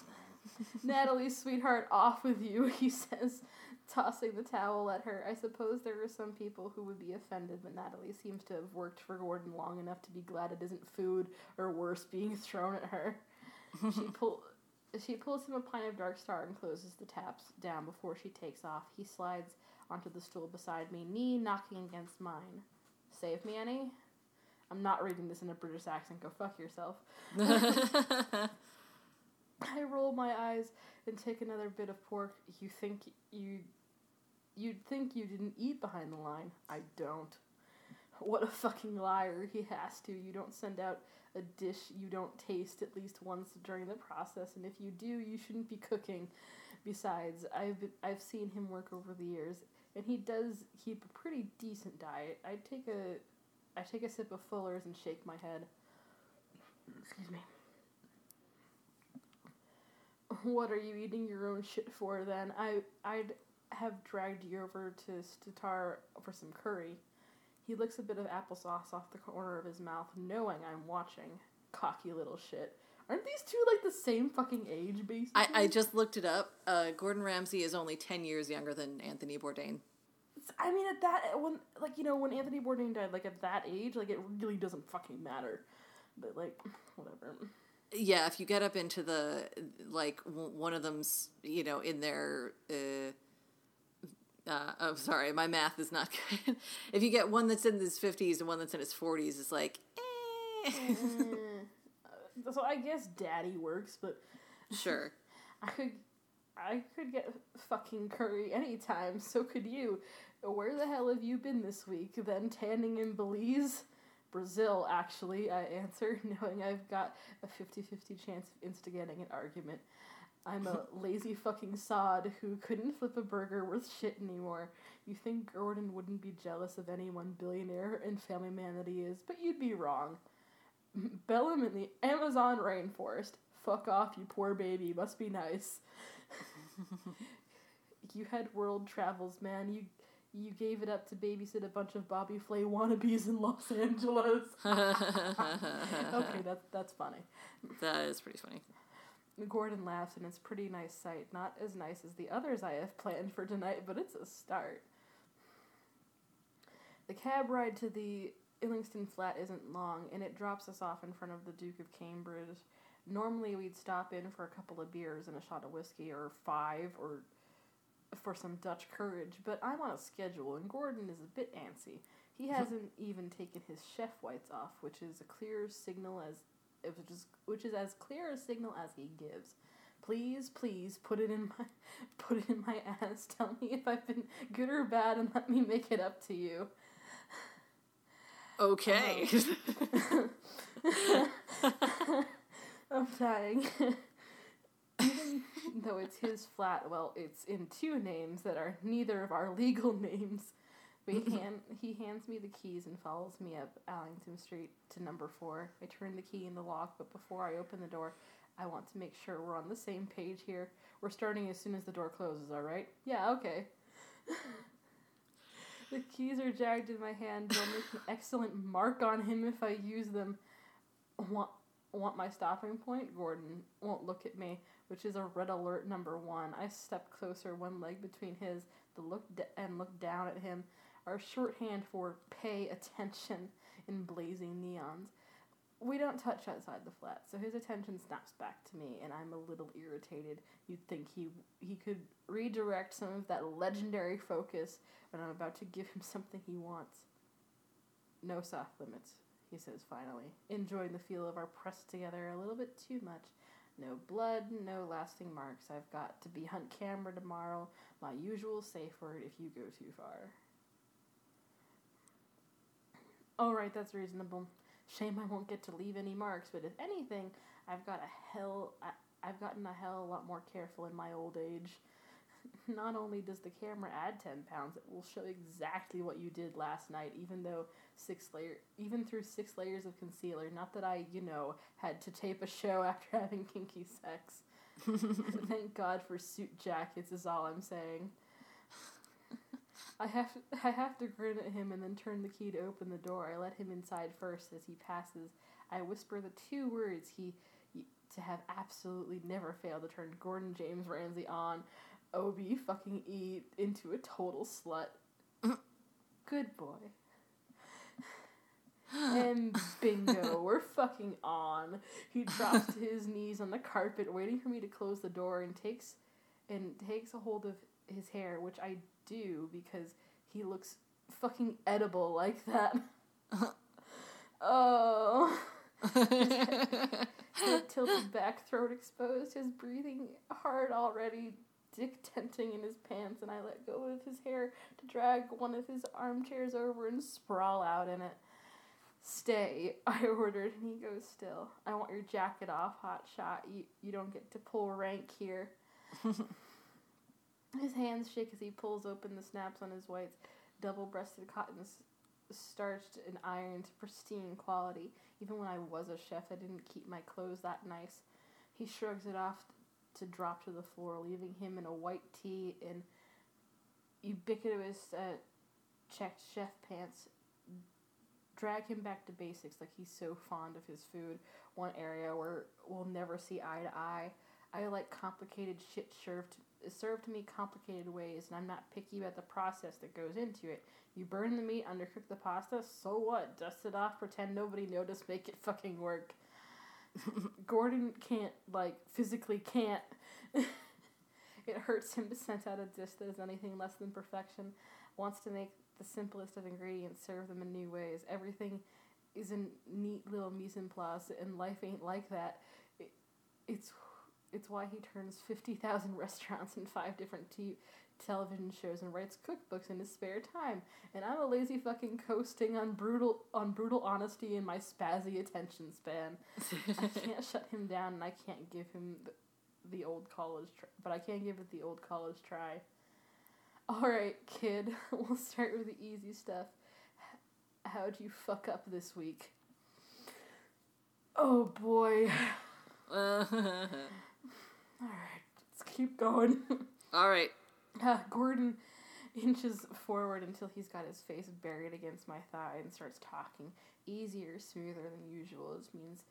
A: Natalie, sweetheart, off with you, he says, tossing the towel at her. I suppose there are some people who would be offended, but Natalie seems to have worked for Gordon long enough to be glad it isn't food or worse being thrown at her. she pull she pulls him a pint of Dark Star and closes the taps down before she takes off. He slides onto the stool beside me, knee knocking against mine. Save me, Annie? I'm not reading this in a British accent. Go fuck yourself. I roll my eyes and take another bit of pork. You think you you'd think you didn't eat behind the line. I don't. What a fucking liar. He has to. You don't send out a dish you don't taste at least once during the process, and if you do, you shouldn't be cooking. Besides, I've been, I've seen him work over the years, and he does keep a pretty decent diet. I take a I take a sip of Fuller's and shake my head. Excuse me. What are you eating your own shit for then? I I'd have dragged you over to Statar for some curry. He licks a bit of applesauce off the corner of his mouth, knowing I'm watching. Cocky little shit. Aren't these two like the same fucking age, basically?
B: I, I just looked it up. Uh, Gordon Ramsay is only 10 years younger than Anthony Bourdain.
A: I mean, at that when like you know when Anthony Bourdain died, like at that age, like it really doesn't fucking matter. But like, whatever.
B: Yeah, if you get up into the, like, w- one of them's, you know, in their, uh, uh, oh, sorry, my math is not good. if you get one that's in his 50s and one that's in his 40s, it's like, eh.
A: Uh, so I guess daddy works, but
B: sure.
A: I could I could get fucking curry anytime, so could you. Where the hell have you been this week? Then tanning in Belize? Brazil, actually, I answer, knowing I've got a 50 50 chance of instigating an argument. I'm a lazy fucking sod who couldn't flip a burger worth shit anymore. You think Gordon wouldn't be jealous of any one billionaire and family man that he is, but you'd be wrong. Belém in the Amazon rainforest. Fuck off, you poor baby. Must be nice. you had world travels, man. You you gave it up to babysit a bunch of Bobby Flay wannabes in Los Angeles. okay, that's that's funny.
B: That is pretty funny.
A: Gordon laughs, and it's a pretty nice sight. Not as nice as the others I have planned for tonight, but it's a start. The cab ride to the Islington flat isn't long, and it drops us off in front of the Duke of Cambridge. Normally, we'd stop in for a couple of beers and a shot of whiskey, or five, or for some Dutch courage, but I'm on a schedule, and Gordon is a bit antsy. He hasn't even taken his chef whites off, which is a clear signal as which is which is as clear a signal as he gives. Please, please put it in my put it in my ass. Tell me if I've been good or bad, and let me make it up to you.
B: Okay.
A: Um, I'm dying. Even though it's his flat, well, it's in two names that are neither of our legal names. We hand, he hands me the keys and follows me up Allington Street to number four. I turn the key in the lock, but before I open the door, I want to make sure we're on the same page here. We're starting as soon as the door closes, alright? Yeah, okay. the keys are jagged in my hand. They'll make an excellent mark on him if I use them. Want, want my stopping point? Gordon won't look at me, which is a red alert number one. I step closer, one leg between his, to look d- and look down at him are shorthand for pay attention in blazing neons. We don't touch outside the flat, so his attention snaps back to me, and I'm a little irritated. You'd think he he could redirect some of that legendary focus when I'm about to give him something he wants. No soft limits, he says finally, enjoying the feel of our pressed together a little bit too much. No blood, no lasting marks. I've got to be hunt camera tomorrow. My usual safe word if you go too far. All right, that's reasonable. Shame I won't get to leave any marks, but if anything, I've got a hell. I, I've gotten a hell a lot more careful in my old age. Not only does the camera add ten pounds, it will show exactly what you did last night, even though six layer, even through six layers of concealer. Not that I, you know, had to tape a show after having kinky sex. Thank God for suit jackets is all I'm saying. I have to, I have to grin at him and then turn the key to open the door. I let him inside first as he passes. I whisper the two words he to have absolutely never failed to turn Gordon James Ramsay on, Ob fucking E into a total slut. Good boy. and bingo, we're fucking on. He drops to his knees on the carpet, waiting for me to close the door, and takes and takes a hold of his hair, which I do because he looks fucking edible like that. oh. head tilted back, throat exposed, his breathing hard already, dick tenting in his pants, and I let go of his hair to drag one of his armchairs over and sprawl out in it. Stay, I ordered, and he goes still. I want your jacket off, hot shot. You, you don't get to pull rank here. His hands shake as he pulls open the snaps on his whites, double breasted cotton starched and ironed to pristine quality. Even when I was a chef, I didn't keep my clothes that nice. He shrugs it off to drop to the floor, leaving him in a white tee and ubiquitous uh, checked chef pants. Drag him back to basics like he's so fond of his food. One area where we'll never see eye to eye. I like complicated shit served served to me complicated ways, and I'm not picky about the process that goes into it. You burn the meat, undercook the pasta, so what? Dust it off, pretend nobody noticed, make it fucking work. Gordon can't, like, physically can't. It hurts him to scent out a dish that is anything less than perfection. Wants to make the simplest of ingredients, serve them in new ways. Everything is a neat little mise en place, and life ain't like that. It, it's it's why he turns fifty thousand restaurants and five different t- television shows and writes cookbooks in his spare time. And I'm a lazy fucking coasting on brutal on brutal honesty and my spazzy attention span. I can't shut him down, and I can't give him the, the old college, tr- but I can give it the old college try. All right, kid. We'll start with the easy stuff. How'd you fuck up this week? Oh boy. All right, let's keep going.
B: All right.
A: Uh, Gordon inches forward until he's got his face buried against my thigh and starts talking easier, smoother than usual. This means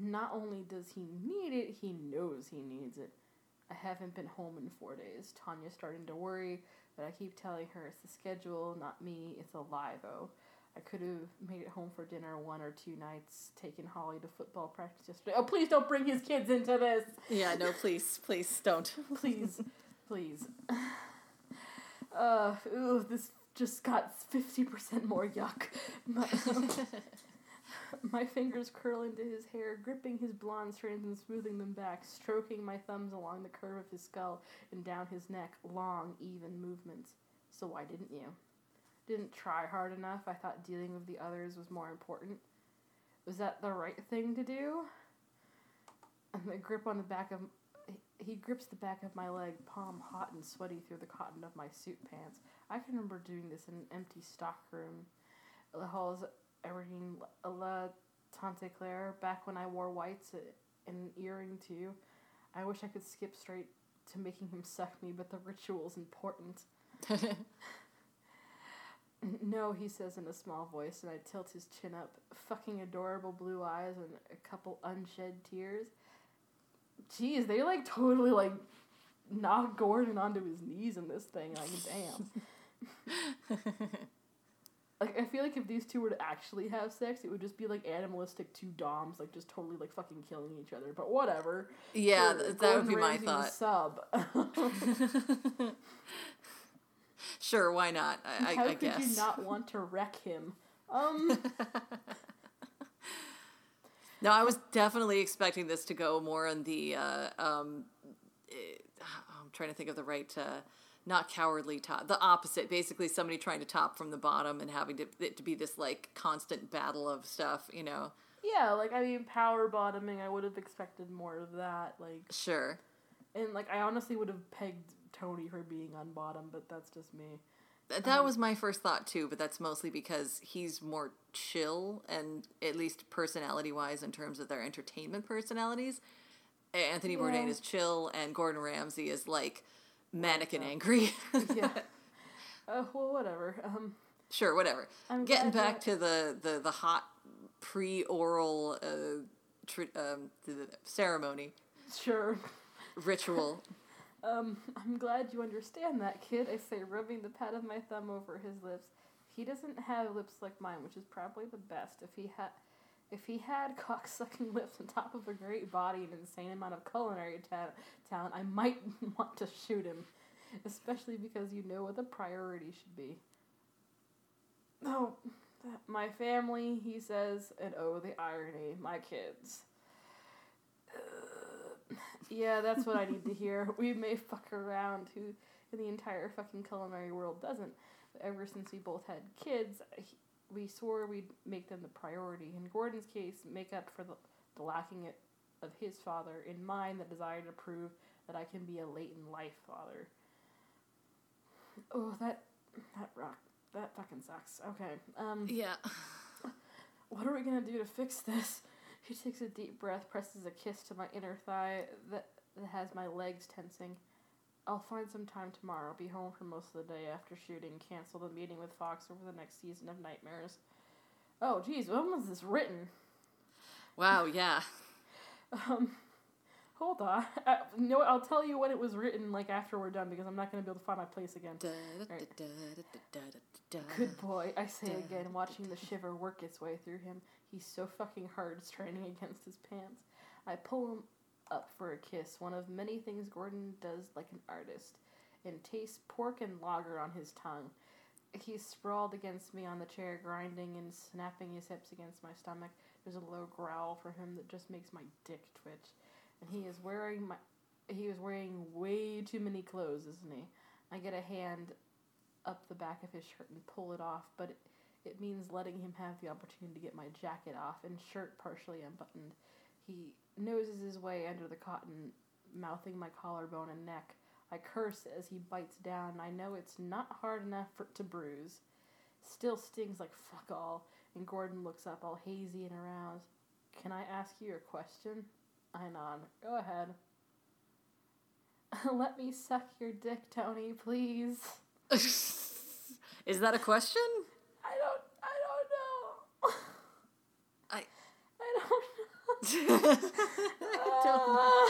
A: not only does he need it, he knows he needs it. I haven't been home in four days. Tanya's starting to worry, but I keep telling her it's the schedule, not me. It's a lie, though. I could have made it home for dinner one or two nights, taken Holly to football practice yesterday. Oh, please don't bring his kids into this!
B: Yeah, no, please, please don't.
A: Please, please. Uh, ooh, this just got 50% more yuck. My, my fingers curl into his hair, gripping his blonde strands and smoothing them back, stroking my thumbs along the curve of his skull and down his neck. Long, even movements. So why didn't you? Didn't try hard enough. I thought dealing with the others was more important. Was that the right thing to do? And the grip on the back of he grips the back of my leg, palm hot and sweaty through the cotton of my suit pants. I can remember doing this in an empty stock room. The halls Irene La Tante Claire, back when I wore whites and an earring too. I wish I could skip straight to making him suck me, but the ritual's important. No, he says in a small voice, and I tilt his chin up. Fucking adorable blue eyes and a couple unshed tears. Jeez, they like totally like knock Gordon onto his knees in this thing. Like, damn. like, I feel like if these two were to actually have sex, it would just be like animalistic two doms, like just totally like fucking killing each other. But whatever.
B: yeah,
A: For
B: that would
A: Gordon
B: be my thought.
A: Sub.
B: Sure, why not? I,
A: How
B: I, I
A: could
B: guess.
A: you not want to wreck him? Um.
B: No, I was definitely expecting this to go more on the. Uh, um, eh, I'm trying to think of the right, uh, not cowardly top, the opposite. Basically, somebody trying to top from the bottom and having to it to be this like constant battle of stuff. You know,
A: Yeah, like I mean, power bottoming. I would have expected more of that. Like,
B: sure.
A: and like I honestly would have pegged Tony for being on bottom, but that's just me.
B: Th- That was my first thought too, but that's mostly because he's more chill and at least personality wise in terms of their entertainment personalities. Anthony Bourdain is chill and Gordon Ramsay is like manic and angry.
A: Yeah. uh, well, whatever. Um,
B: sure, whatever.
A: I'm
B: Getting back to the, the, the hot pre-oral uh, tr- um, ceremony
A: sure.
B: ritual.
A: Um, I'm glad you understand that, kid. I say, rubbing the pad of my thumb over his lips. He doesn't have lips like mine, which is probably the best. If he had, if he had cock-sucking lips on top of a great body and insane amount of culinary ta- talent, I might want to shoot him. Especially because you know what the priority should be. Oh, my family, he says, and oh, the irony, my kids. Yeah, that's what I need to hear. We may fuck around, who in the entire fucking culinary world doesn't. But ever since we both had kids, he- we swore we'd make them the priority. In Gordon's case, make up for the, the lacking it of his father. In mine, the desire to prove that I can be a late in life father. Oh, that that rock that fucking sucks. Okay. Um.
B: Yeah.
A: What are we gonna do to fix this? He takes a deep breath, presses a kiss to my inner thigh that, that has my legs tensing. I'll find some time tomorrow. Be home for most of the day after shooting. Cancel the meeting with Fox over the next season of Nightmares. Oh, geez, when was this written?
B: Wow, yeah.
A: Um, hold on. Uh, you know what? I'll tell you when it was written, like after we're done, because I'm not gonna be able to find my place again. Good boy, I say again, watching the shiver work its way through him. He's so fucking hard, straining against his pants. I pull him up for a kiss, one of many things Gordon does like an artist, and tastes pork and lager on his tongue. He's sprawled against me on the chair, grinding and snapping his hips against my stomach. There's a low growl from him that just makes my dick twitch. And he is wearing my he was wearing way too many clothes, isn't he? I get a hand up the back of his shirt and pull it off, but it, it means letting him have the opportunity to get my jacket off and shirt partially unbuttoned. He noses his way under the cotton, mouthing my collarbone and neck. I curse as he bites down. I know it's not hard enough for, to bruise. Still stings like fuck all, and Gordon looks up all hazy and aroused. Can I ask you a question? I nod. Go ahead. Let me suck your dick, Tony, please.
B: Is that a question?
A: I don't. I don't know.
B: I
A: I don't know.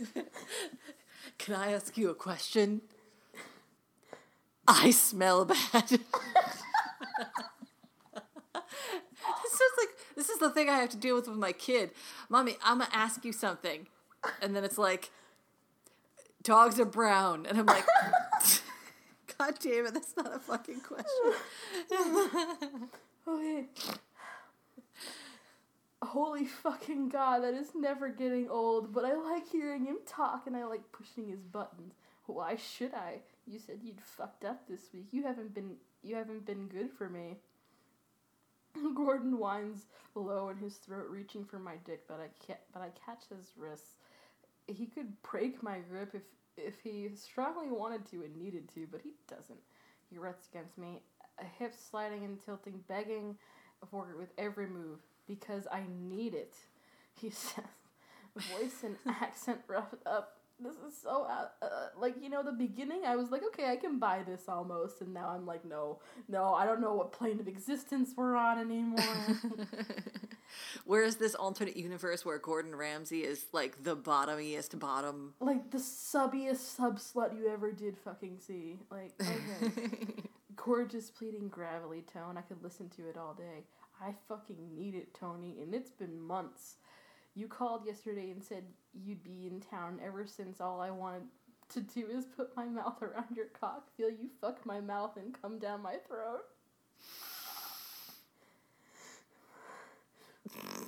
B: I Can I ask you a question? I smell bad. this is like this is the thing I have to deal with with my kid. Mommy, I'm gonna ask you something, and then it's like, dogs are brown, and I'm like, God damn it, that's not a fucking question.
A: Oh, okay. Holy fucking god, that is never getting old, but I like hearing him talk and I like pushing his buttons. Why should I? You said you'd fucked up this week. You haven't been you haven't been good for me. Gordon whines low in his throat, reaching for my dick, but I can't. But I catch his wrists. He could break my grip if if he strongly wanted to and needed to, but he doesn't. He rests against me, hips sliding and tilting, begging for it with every move because I need it. He says, voice and accent roughed up. This is so uh, uh, like you know the beginning. I was like, okay, I can buy this almost, and now I'm like, no, no, I don't know what plane of existence we're on anymore.
B: Where's this alternate universe where Gordon Ramsay is like the bottomiest bottom?
A: like the subbiest sub slut you ever did fucking see. Like, okay. Gorgeous pleading gravelly tone. I could listen to it all day. I fucking need it, Tony, and it's been months. You called yesterday and said you'd be in town ever since all I wanted to do is put my mouth around your cock, feel you fuck my mouth and come down my throat.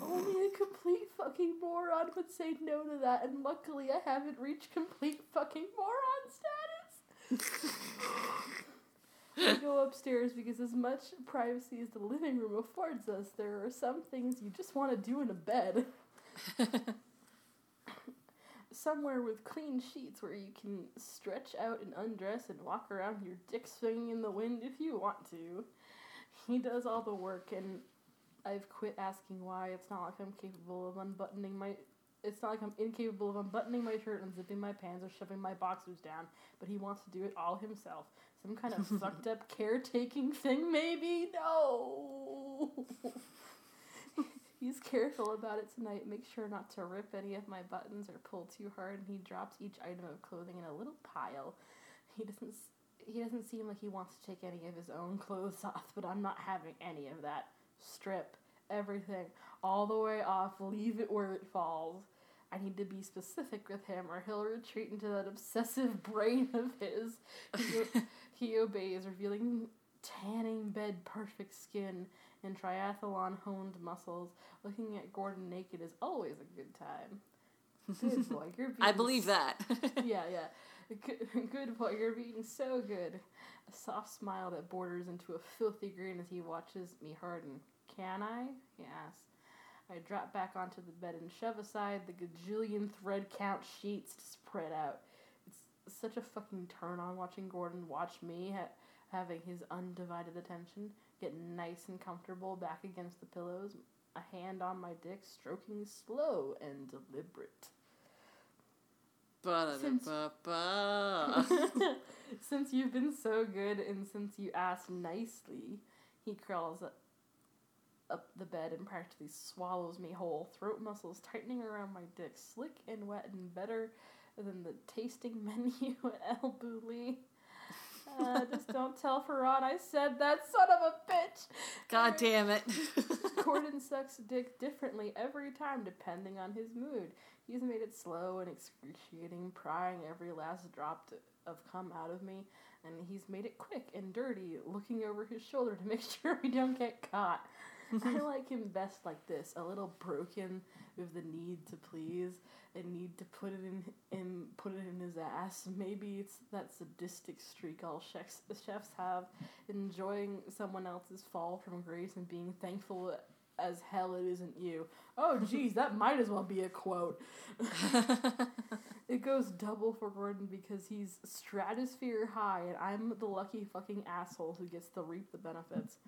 A: Only a complete fucking moron would say no to that, and luckily I haven't reached complete fucking moron status. I go upstairs because as much privacy as the living room affords us, there are some things you just want to do in a bed. Somewhere with clean sheets where you can stretch out and undress and walk around your dick swinging in the wind if you want to. He does all the work and I've quit asking why. It's not like I'm capable of unbuttoning my. It's not like I'm incapable of unbuttoning my shirt, and zipping my pants, or shoving my boxers down. But he wants to do it all himself. Some kind of fucked up caretaking thing, maybe? No! He's careful about it tonight. Make sure not to rip any of my buttons or pull too hard, and he drops each item of clothing in a little pile. He doesn't. He doesn't seem like he wants to take any of his own clothes off, but I'm not having any of that. Strip everything all the way off. Leave it where it falls. I need to be specific with him, or he'll retreat into that obsessive brain of his. He, obeys, revealing tanning bed perfect skin and triathlon honed muscles. Looking at Gordon naked is always a good time. Good boy, you're being
B: I believe that.
A: yeah, yeah. Good, good boy, you're being so good. A soft smile that borders into a filthy grin as he watches me harden. Can I? He asks. I drop back onto the bed and shove aside the gajillion thread count sheets to spread out. Such a fucking turn on watching Gordon watch me ha- having his undivided attention, get nice and comfortable back against the pillows, a hand on my dick, stroking slow and deliberate. Since- since you've been so good and since you asked nicely, he crawls up, up the bed and practically swallows me whole, throat muscles tightening around my dick, slick and wet and better than the tasting menu at El Bulli. Uh, just Don't tell Ferran I said that, son of a bitch.
B: God damn it.
A: Gordon sucks dick differently every time depending on his mood. He's made it slow and excruciating, prying every last drop to, of cum out of me, and he's made it quick and dirty, looking over his shoulder to make sure we don't get caught. I like him best like this, a little broken with the need to please and need to put it in in put it in his ass. Maybe it's that sadistic streak all chefs chefs have, enjoying someone else's fall from grace and being thankful as hell it isn't you. Oh geez, that might as well be a quote. it goes double for Gordon because he's stratosphere high and I'm the lucky fucking asshole who gets to reap the benefits.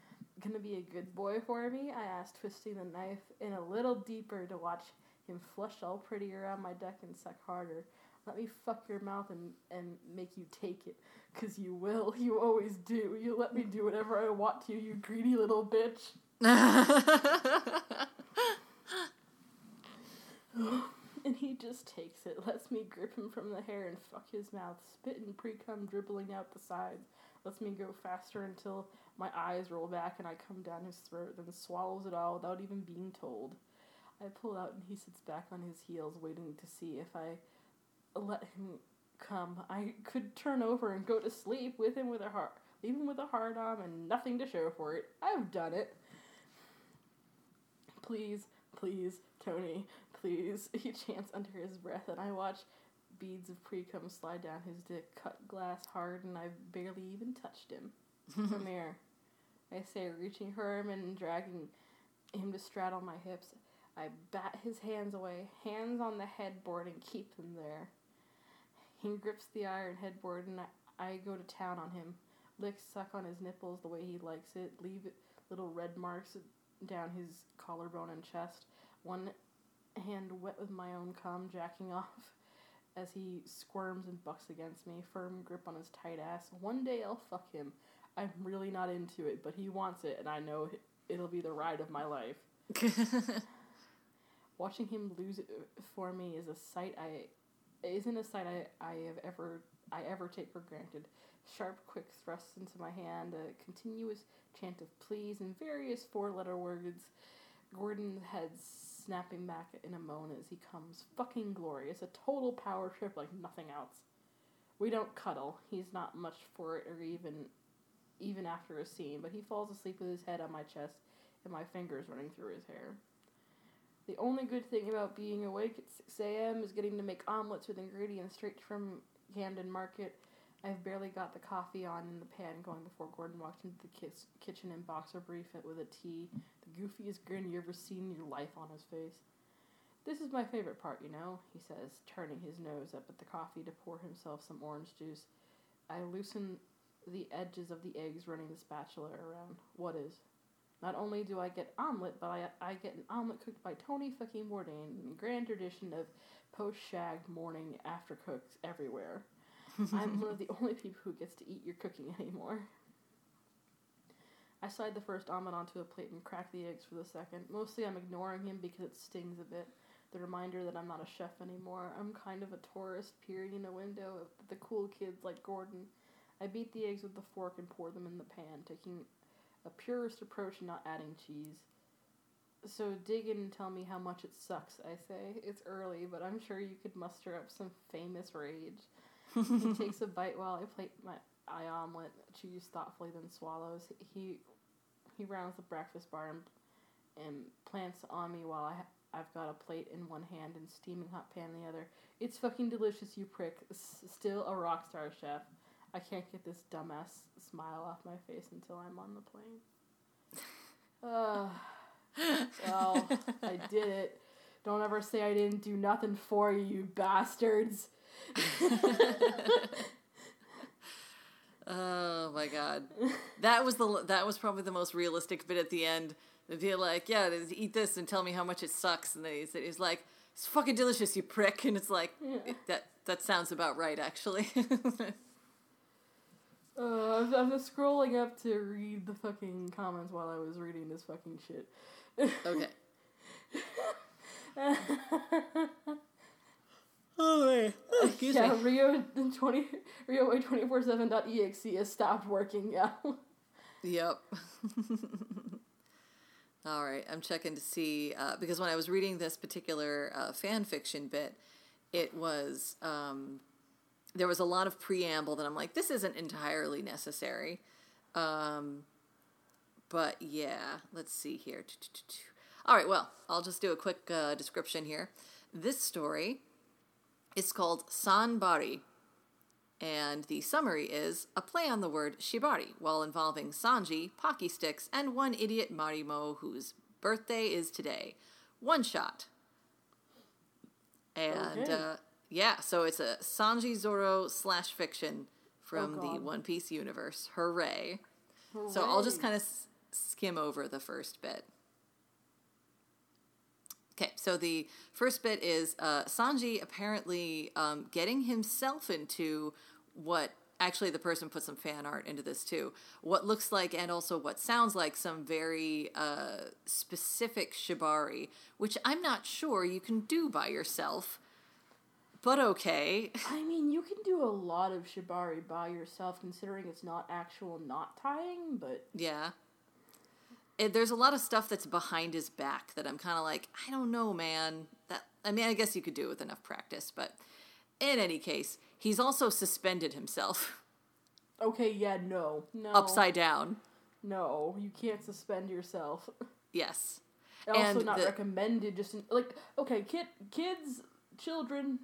A: Gonna be a good boy for me? I asked, twisting the knife in a little deeper to watch him flush all pretty around my deck and suck harder. Let me fuck your mouth and, and make you take it. Cause you will. You always do. You let me do whatever I want to, you greedy little bitch. and he just takes it, lets me grip him from the hair and fuck his mouth, spit and pre cum dribbling out the sides, lets me go faster until my eyes roll back and I come down his throat, then swallows it all without even being told. I pull out and he sits back on his heels, waiting to see if I let him come. I could turn over and go to sleep with him with a heart, leave him with a hard on and nothing to show for it. I've done it. Please, please, Tony, please. He chants under his breath, and I watch beads of pre cum slide down his dick, cut glass hard, and I've barely even touched him. Come here. I say, reaching for him and dragging him to straddle my hips. I bat his hands away, hands on the headboard, and keep them there. He grips the iron headboard, and I, I go to town on him. Lick, suck on his nipples the way he likes it, leave little red marks down his collarbone and chest. One hand wet with my own cum, jacking off as he squirms and bucks against me, firm grip on his tight ass. One day I'll fuck him. I'm really not into it, but he wants it, and I know it'll be the ride of my life. Watching him lose it uh, for me is a sight I isn't a sight I, I have ever I ever take for granted. Sharp, quick thrusts into my hand, a continuous chant of please and various four letter words. Gordon's head snapping back in a moan as he comes. Fucking glorious. A total power trip like nothing else. We don't cuddle. He's not much for it or even even after a scene, but he falls asleep with his head on my chest and my fingers running through his hair. The only good thing about being awake at 6 a.m. is getting to make omelets with ingredients straight from Camden Market. I've barely got the coffee on in the pan going before Gordon walked into the kiss- kitchen in boxer brief with a tea, the goofiest grin you ever seen in your life on his face. This is my favorite part, you know, he says, turning his nose up at the coffee to pour himself some orange juice. I loosen the edges of the eggs running the spatula around. What is? Not only do I get omelet, but I, I get an omelet cooked by Tony fucking Bourdain in grand tradition of post shag morning after cooks everywhere. I'm one of the only people who gets to eat your cooking anymore. I slide the first omelet onto a plate and crack the eggs for the second. Mostly I'm ignoring him because it stings a bit. The reminder that I'm not a chef anymore. I'm kind of a tourist peering in a window at the cool kids like Gordon. I beat the eggs with the fork and pour them in the pan, taking a purist approach and not adding cheese. So dig in and tell me how much it sucks, I say. It's early, but I'm sure you could muster up some famous rage. He takes a bite while I plate my eye omelet, chews thoughtfully, then swallows. He he rounds the breakfast bar and, and plants on me while I I've got a plate in one hand and steaming hot pan in the other. It's fucking delicious, you prick. S- still a rock star chef. I can't get this dumbass smile off my face until I'm on the plane. Uh, well, I did it. Don't ever say I didn't do nothing for you, you bastards.
B: Oh my god, that was the that was probably the most realistic bit at the end. To be like, yeah, eat this and tell me how much it sucks, and then he's, he's like, it's fucking delicious, you prick, and it's like
A: Yeah.
B: that that sounds about right actually.
A: Uh, I'm, I'm just scrolling up to read the fucking comments while I was reading this fucking shit.
B: okay. Oh. Excuse
A: yeah,
B: me.
A: Ryo twenty Ryo twenty four seven dot exe has stopped working now.
B: Yep. All right, I'm checking to see uh, because when I was reading this particular uh, fan fiction bit, it was um, there was a lot of preamble that I'm like, this isn't entirely necessary. Um, but yeah, let's see here. All right, well, I'll just do a quick uh, description here. This story is called Sanbari, and the summary is a play on the word shibari while involving Sanji, Pocky Sticks, and one idiot Marimo whose birthday is today. One shot. And
A: Okay.
B: uh, yeah, so it's a Sanji Zoro slash fiction from
A: Oh,
B: the One Piece universe. Hooray. So I'll just kind of s- skim over the first bit. Okay, so the first bit is uh, Sanji apparently um, getting himself into what actually the person put some fan art into this too. What looks like and also what sounds like some very uh, specific shibari, which I'm not sure you can do by yourself. But okay.
A: I mean, you can do a lot of shibari by yourself, considering it's not actual knot tying. But
B: Yeah. It, there's a lot of stuff that's behind his back that I'm kind of like, I don't know, man. That I mean, I guess you could do it with enough practice, but in any case, he's also suspended himself
A: okay, yeah, no, no,
B: upside down.
A: No, you can't suspend yourself.
B: Yes.
A: Also,
B: And
A: not
B: the-
A: recommended. Just in, like okay, kid, kids, children,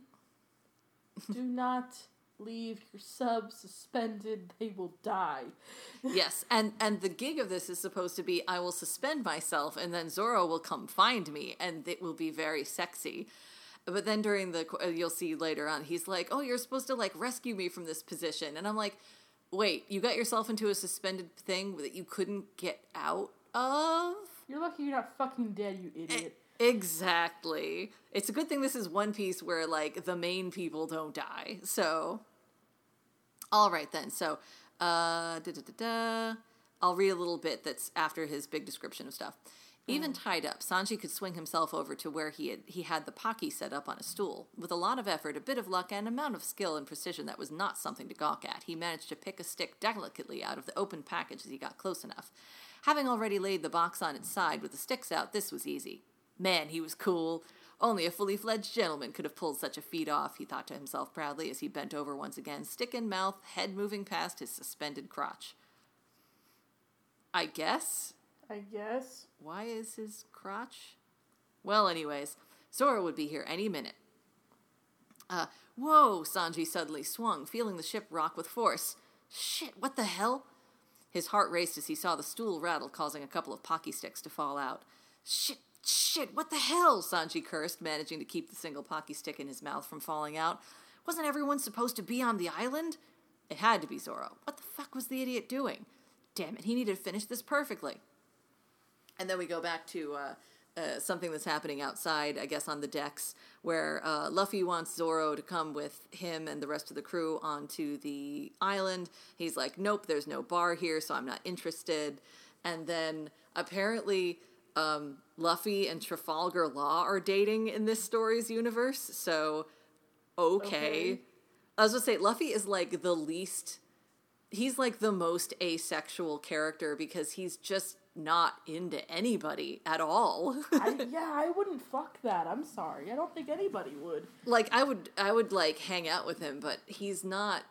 A: do not leave your sub suspended. They will die.
B: yes, and and the gig of this is supposed to be I will suspend myself and then Zoro will come find me and it will be very sexy. But then during the uh, you'll see later on he's like, "Oh, you're supposed to like rescue me from this position." And I'm like, "Wait, you got yourself into a suspended thing that you couldn't get out of?"
A: You're lucky you're not fucking dead, you idiot.
B: Exactly. It's a good thing this is One Piece where like the main people don't die. So, all right then. So, uh, da, da, da, da. I'll read a little bit that's after his big description of stuff. Even tied up, Sanji could swing himself over to where he had he had the Pocky set up on a stool. With a lot of effort, a bit of luck, and an amount of skill and precision that was not something to gawk at, he managed to pick a stick delicately out of the open package as he got close enough. Having already laid the box on its side with the sticks out, this was easy. Man, he was cool. Only a fully fledged gentleman could have pulled such a feat off, he thought to himself proudly as he bent over once again, stick in mouth, head moving past his suspended crotch. I guess?
A: I guess.
B: Why is his crotch? Well, anyways, Zoro would be here any minute. Uh, whoa, Sanji suddenly swung, feeling the ship rock with force. Shit, what the hell? His heart raced as he saw the stool rattle, causing a couple of pocky sticks to fall out. Shit, shit, what the hell? Sanji cursed, managing to keep the single pocky stick in his mouth from falling out. Wasn't everyone supposed to be on the island? It had to be Zoro. What the fuck was the idiot doing? Damn it, he needed to finish this perfectly. And then we go back to uh, uh, something that's happening outside, I guess, on the decks, where uh, Luffy wants Zoro to come with him and the rest of the crew onto the island. He's like, nope, there's no bar here, so I'm not interested. And then apparently, um, Luffy and Trafalgar Law are dating in this story's universe, so okay.
A: Okay.
B: I was gonna say, Luffy is like the least he's like the most asexual character because he's just not into anybody at all.
A: I, yeah, I wouldn't fuck that. I'm sorry. I don't think anybody would.
B: like I would I would like hang out with him, but he's not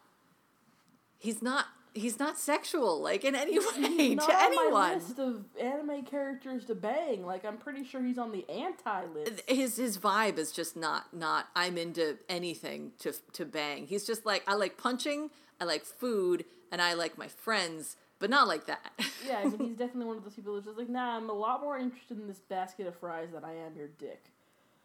B: he's not he's not sexual like in any way
A: Not
B: to
A: on
B: anyone.
A: my list of anime characters to bang. Like, I'm pretty sure he's on the anti list.
B: His his vibe is just not not I'm into anything to to bang. He's just like I like punching, I like food, and I like my friends, but not like that.
A: Yeah, I mean, he's definitely one of those people who's just like, nah, I'm a lot more interested in this basket of fries than I am your dick.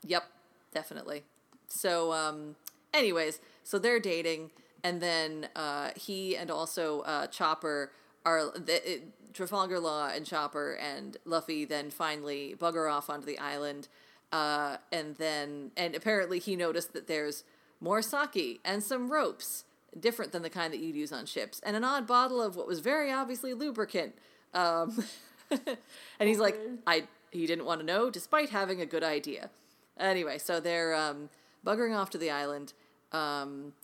B: Yep, definitely. So, um, anyways, so they're dating, and then uh, he and also uh, Chopper are the, it, Trafalgar Law and Chopper and Luffy then finally bugger off onto the island, uh, and then and apparently he noticed that there's more sake and some ropes, different than the kind that you'd use on ships, and an odd bottle of what was very obviously lubricant. Um, and he's like, I he didn't want to know, despite having a good idea. Anyway, so they're um, buggering off to the island. Um,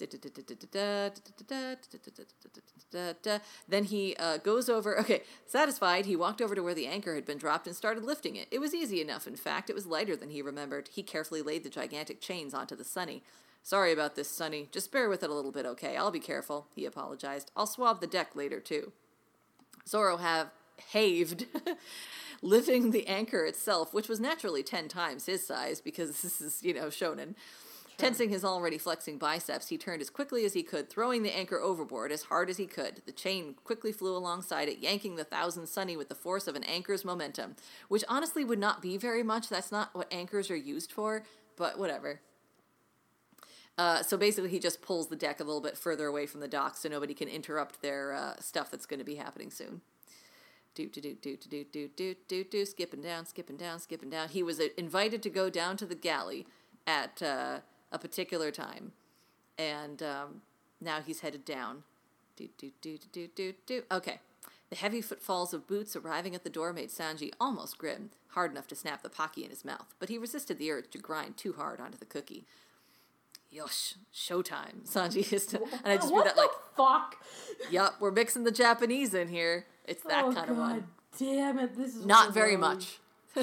B: then he uh, goes over. Okay, satisfied, he walked over to where the anchor had been dropped and started lifting it. It was easy enough, in fact. It was lighter than he remembered. He carefully laid the gigantic chains onto the Sunny. Sorry about this, Sunny. Just bear with it a little bit, okay? I'll be careful, he apologized. I'll swab the deck later, too. Zoro have haved, lifting the anchor itself, which was naturally ten times his size because this is, you know, shonen. Tensing his already flexing biceps, he turned as quickly as he could, throwing the anchor overboard as hard as he could. The chain quickly flew alongside it, yanking the thousand sunny with the force of an anchor's momentum, which honestly would not be very much. That's not what anchors are used for, but whatever. Uh, so basically, he just pulls the deck a little bit further away from the dock so nobody can interrupt their uh, stuff that's going to be happening soon. Do do do do do do do do do skipping down, skipping down, skipping down. He was uh, invited to go down to the galley at uh, a particular time, and um, now he's headed down. Do do do do do do. Okay. The heavy footfalls of boots arriving at the door made Sanji almost grim, hard enough to snap the Pocky in his mouth, but he resisted the urge to grind too hard onto the cookie. Yosh, showtime, Sanji hissed, and I just
A: what
B: read that like,
A: fuck?
B: "Yup, we're mixing the Japanese in here. It's that
A: oh,
B: kind
A: God
B: of one.
A: Damn it! This is
B: Not very much.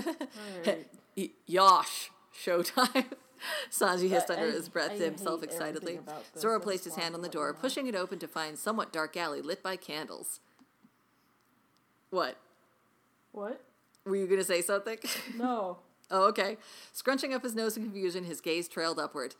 B: Yosh, showtime." Sanji hissed under
A: I-
B: his breath to himself excitedly.
A: everything about this.
B: Zoro placed his hand on the door, pushing it open to find somewhat dark alley lit by candles. What?
A: What?
B: Were you going to say something?
A: No.
B: oh, okay. Scrunching up his nose in confusion, his gaze trailed upward.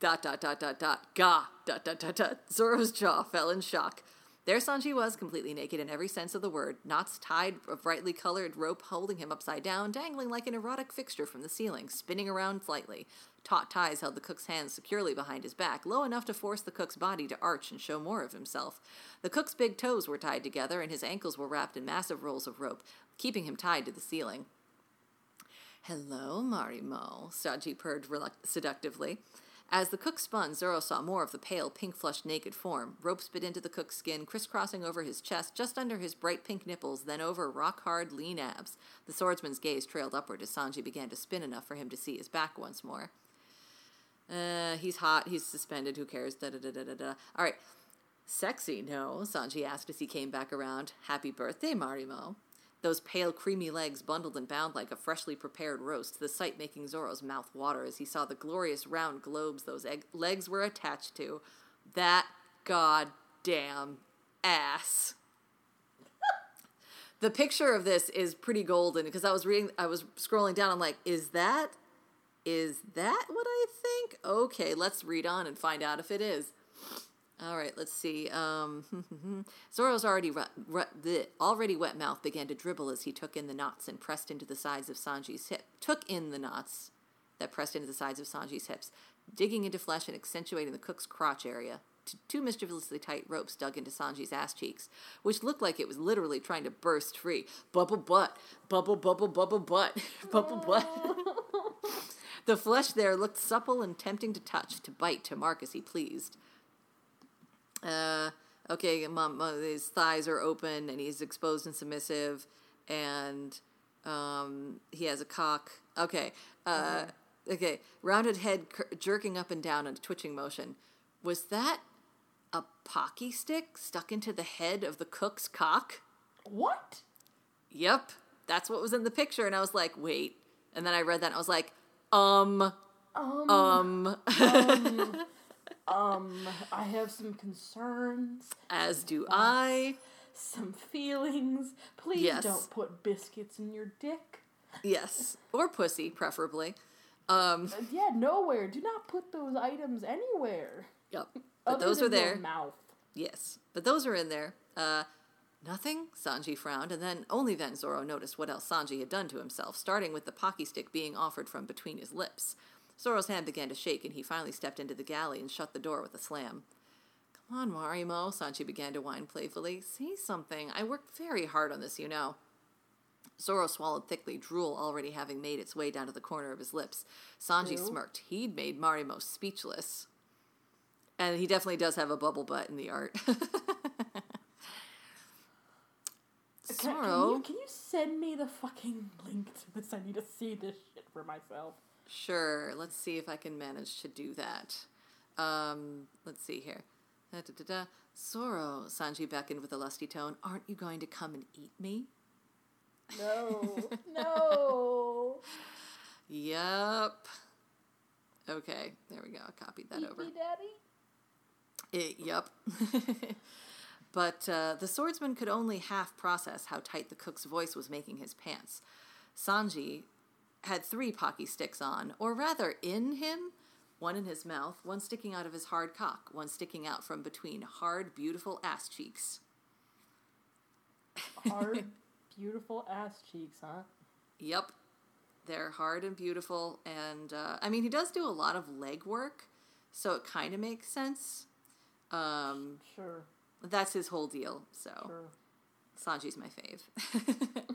B: Dot, dot, dot, dot, dot. Ga! Dot, dot, dot, dot. Zoro's jaw fell in shock. There Sanji was, completely naked in every sense of the word, knots tied of brightly colored rope holding him upside down, dangling like an erotic fixture from the ceiling, spinning around slightly. Taut ties held the cook's hands securely behind his back, low enough to force the cook's body to arch and show more of himself. The cook's big toes were tied together, and his ankles were wrapped in massive rolls of rope, keeping him tied to the ceiling. Hello, Marimo, Sanji purred seductively. As the cook spun, Zoro saw more of the pale, pink flushed naked form. Ropes bit into the cook's skin, crisscrossing over his chest, just under his bright pink nipples, then over rock hard, lean abs. The swordsman's gaze trailed upward as Sanji began to spin enough for him to see his back once more. Uh, he's hot, he's suspended, who cares? Da da da da da da. All right. Sexy, no? Sanji asked as he came back around. Happy birthday, Marimo. Those pale, creamy legs bundled and bound like a freshly prepared roast, the sight making Zoro's mouth water as he saw the glorious round globes those egg- legs were attached to. That goddamn ass. the picture of this is pretty golden because I was reading, I was scrolling down. I'm like, is that, is that what I think? Okay, let's read on and find out if it is. All right, let's see. Um, Zoro's already ru- ru- the already wet mouth began to dribble as he took in the knots and pressed into the sides of Sanji's hip. Took in the knots that pressed into the sides of Sanji's hips, digging into flesh and accentuating the cook's crotch area. T- two mischievously tight ropes dug into Sanji's ass cheeks, which looked like it was literally trying to burst free. Bubble butt, bubble bubble bubble butt, bubble butt. the flesh there looked supple and tempting to touch, to bite, to mark as he pleased. Uh, okay, mom, uh, his thighs are open and he's exposed and submissive, and um, he has a cock. Okay, uh, okay, rounded head cur- jerking up and down in a twitching motion. Was that a pocky stick stuck into the head of the cook's cock?
A: What?
B: Yep, that's what was in the picture, and I was like, wait. And then I read that, and I was like, um,
A: Um,
B: um,
A: um, I have some concerns,
B: as do I.
A: some feelings. Please
B: Yes.
A: don't put biscuits in your dick.
B: Yes, or pussy, preferably. Um,
A: Uh, Yeah, nowhere. Do not put those items anywhere.
B: yep. But those are there.
A: Mouth.
B: Yes, but those are in there. Uh, nothing? Sanji frowned, and then only then Zoro noticed what else Sanji had done to himself, starting with the pocky stick being offered from between his lips. Zoro's hand began to shake, and he finally stepped into the galley and shut the door with a slam. Come on, Marimo, Sanji began to whine playfully. Say something. I worked very hard on this, you know. Zoro swallowed thickly, drool already having made its way down to the corner of his lips. Sanji
A: Ew.
B: smirked. He'd made Marimo speechless. And he definitely does have a bubble butt in the art.
A: Uh, can,
B: can,
A: you, can you send me the fucking link to this? I need to see this shit for myself.
B: Sure. Let's see if I can manage to do that. Um, let's see here. Da, da, da, da. Zoro, Sanji beckoned with a lusty tone. Aren't you going to come and eat me?
A: No, no.
B: Yup. Okay, there we go. I copied that
A: Eat
B: over.
A: me, daddy.
B: It, yup. but uh, the swordsman could only half process how tight the cook's voice was making his pants. Sanji had three Pocky sticks on, or rather in him, one in his mouth, one sticking out of his hard cock, one sticking out from between hard, beautiful ass cheeks.
A: Hard, beautiful ass cheeks, huh?
B: Yep. They're hard and beautiful, and uh, I mean, he does do a lot of leg work, so it kind of makes sense. Um,
A: Sure,
B: that's his whole deal, so.
A: sure.
B: Sanji's my fave.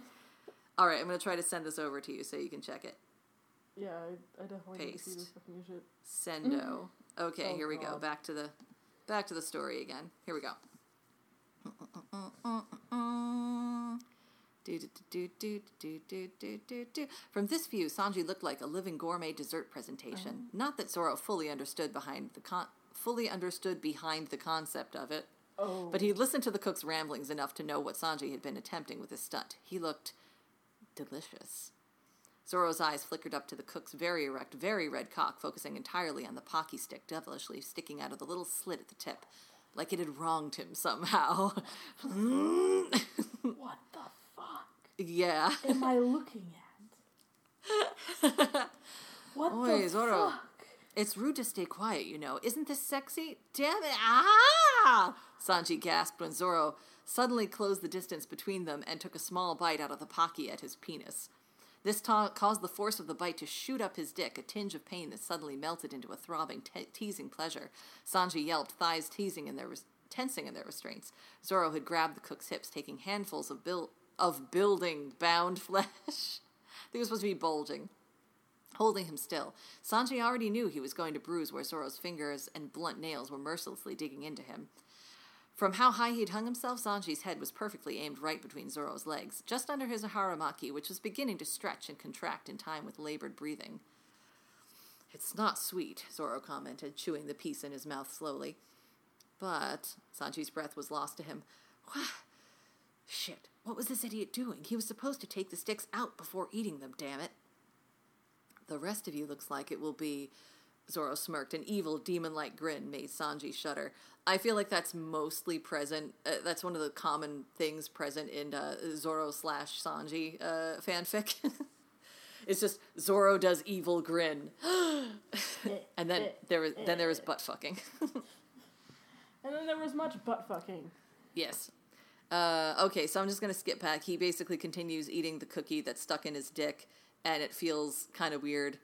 B: All right, I'm gonna try to send this over to you so you can check it.
A: Yeah, I, I definitely Paste. need to see this shit.
B: Sendo. Okay,
A: oh,
B: here we
A: God. go.
B: Back to the back to the story again. Here we go. From this view, Sanji looked like a living gourmet dessert presentation. Not that Zoro fully understood behind the con- fully understood behind the concept of it,
A: oh.
B: but he listened to the cook's ramblings enough to know what Sanji had been attempting with his stunt. He looked delicious. Zoro's eyes flickered up to the cook's very erect, very red cock, focusing entirely on the pocky stick devilishly sticking out of the little slit at the tip, like it had wronged him somehow.
A: what the fuck
B: yeah.
A: am I looking at? What
B: Oi,
A: the
B: Zoro.
A: fuck?
B: It's rude to stay quiet, you know. Isn't this sexy? Damn it. Ah! Sanji gasped when Zoro suddenly closed the distance between them and took a small bite out of the pocky at his penis. This ta- caused the force of the bite to shoot up his dick, a tinge of pain that suddenly melted into a throbbing, te- teasing pleasure. Sanji yelped, thighs teasing in their tensing in their restraints. Zoro had grabbed the cook's hips, taking handfuls of bil- of building bound flesh. they were supposed to be bulging holding him still. Sanji already knew he was going to bruise where Zoro's fingers and blunt nails were mercilessly digging into him. From how high he'd hung himself, Sanji's head was perfectly aimed right between Zoro's legs, just under his haramaki, which was beginning to stretch and contract in time with labored breathing. It's not sweet, Zoro commented, chewing the piece in his mouth slowly. But Sanji's breath was lost to him. What? Shit, what was this idiot doing? He was supposed to take the sticks out before eating them, damn it. The rest of you looks like it will be. Zoro smirked. An evil, demon like grin made Sanji shudder. I feel like that's mostly present. Uh, that's one of the common things present in uh, Zoro slash Sanji uh, fanfic. it's just Zoro does evil grin, and then there was then there was butt fucking.
A: And then there was much butt fucking.
B: yes. Uh, okay, so I'm just gonna skip back. He basically continues eating the cookie that's stuck in his dick, and it feels kind of weird.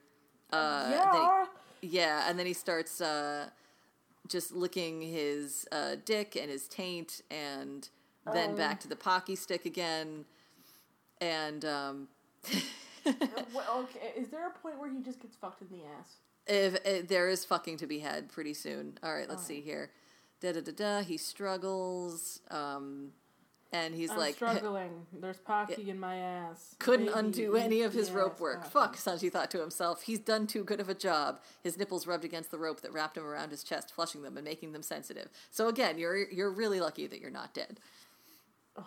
B: Uh,
A: yeah.
B: Yeah, and then he starts uh, just licking his uh, dick and his taint, and then
A: Um.
B: back to the pocky stick again. And um,
A: okay. Is there a point where he just gets fucked in the ass?
B: if, if there is fucking to be had pretty soon. All right, let's see here. Da da da da. He struggles, um, and he's
A: I'm
B: like
A: struggling. There's Pocky in my ass.
B: couldn't
A: Baby,
B: undo any of his rope work.
A: Pocky.
B: Fuck, Sanji thought to himself. He's done too good of a job. His nipples rubbed against the rope that wrapped him around his chest, flushing them and making them sensitive. So again, you're you're really lucky that you're not dead.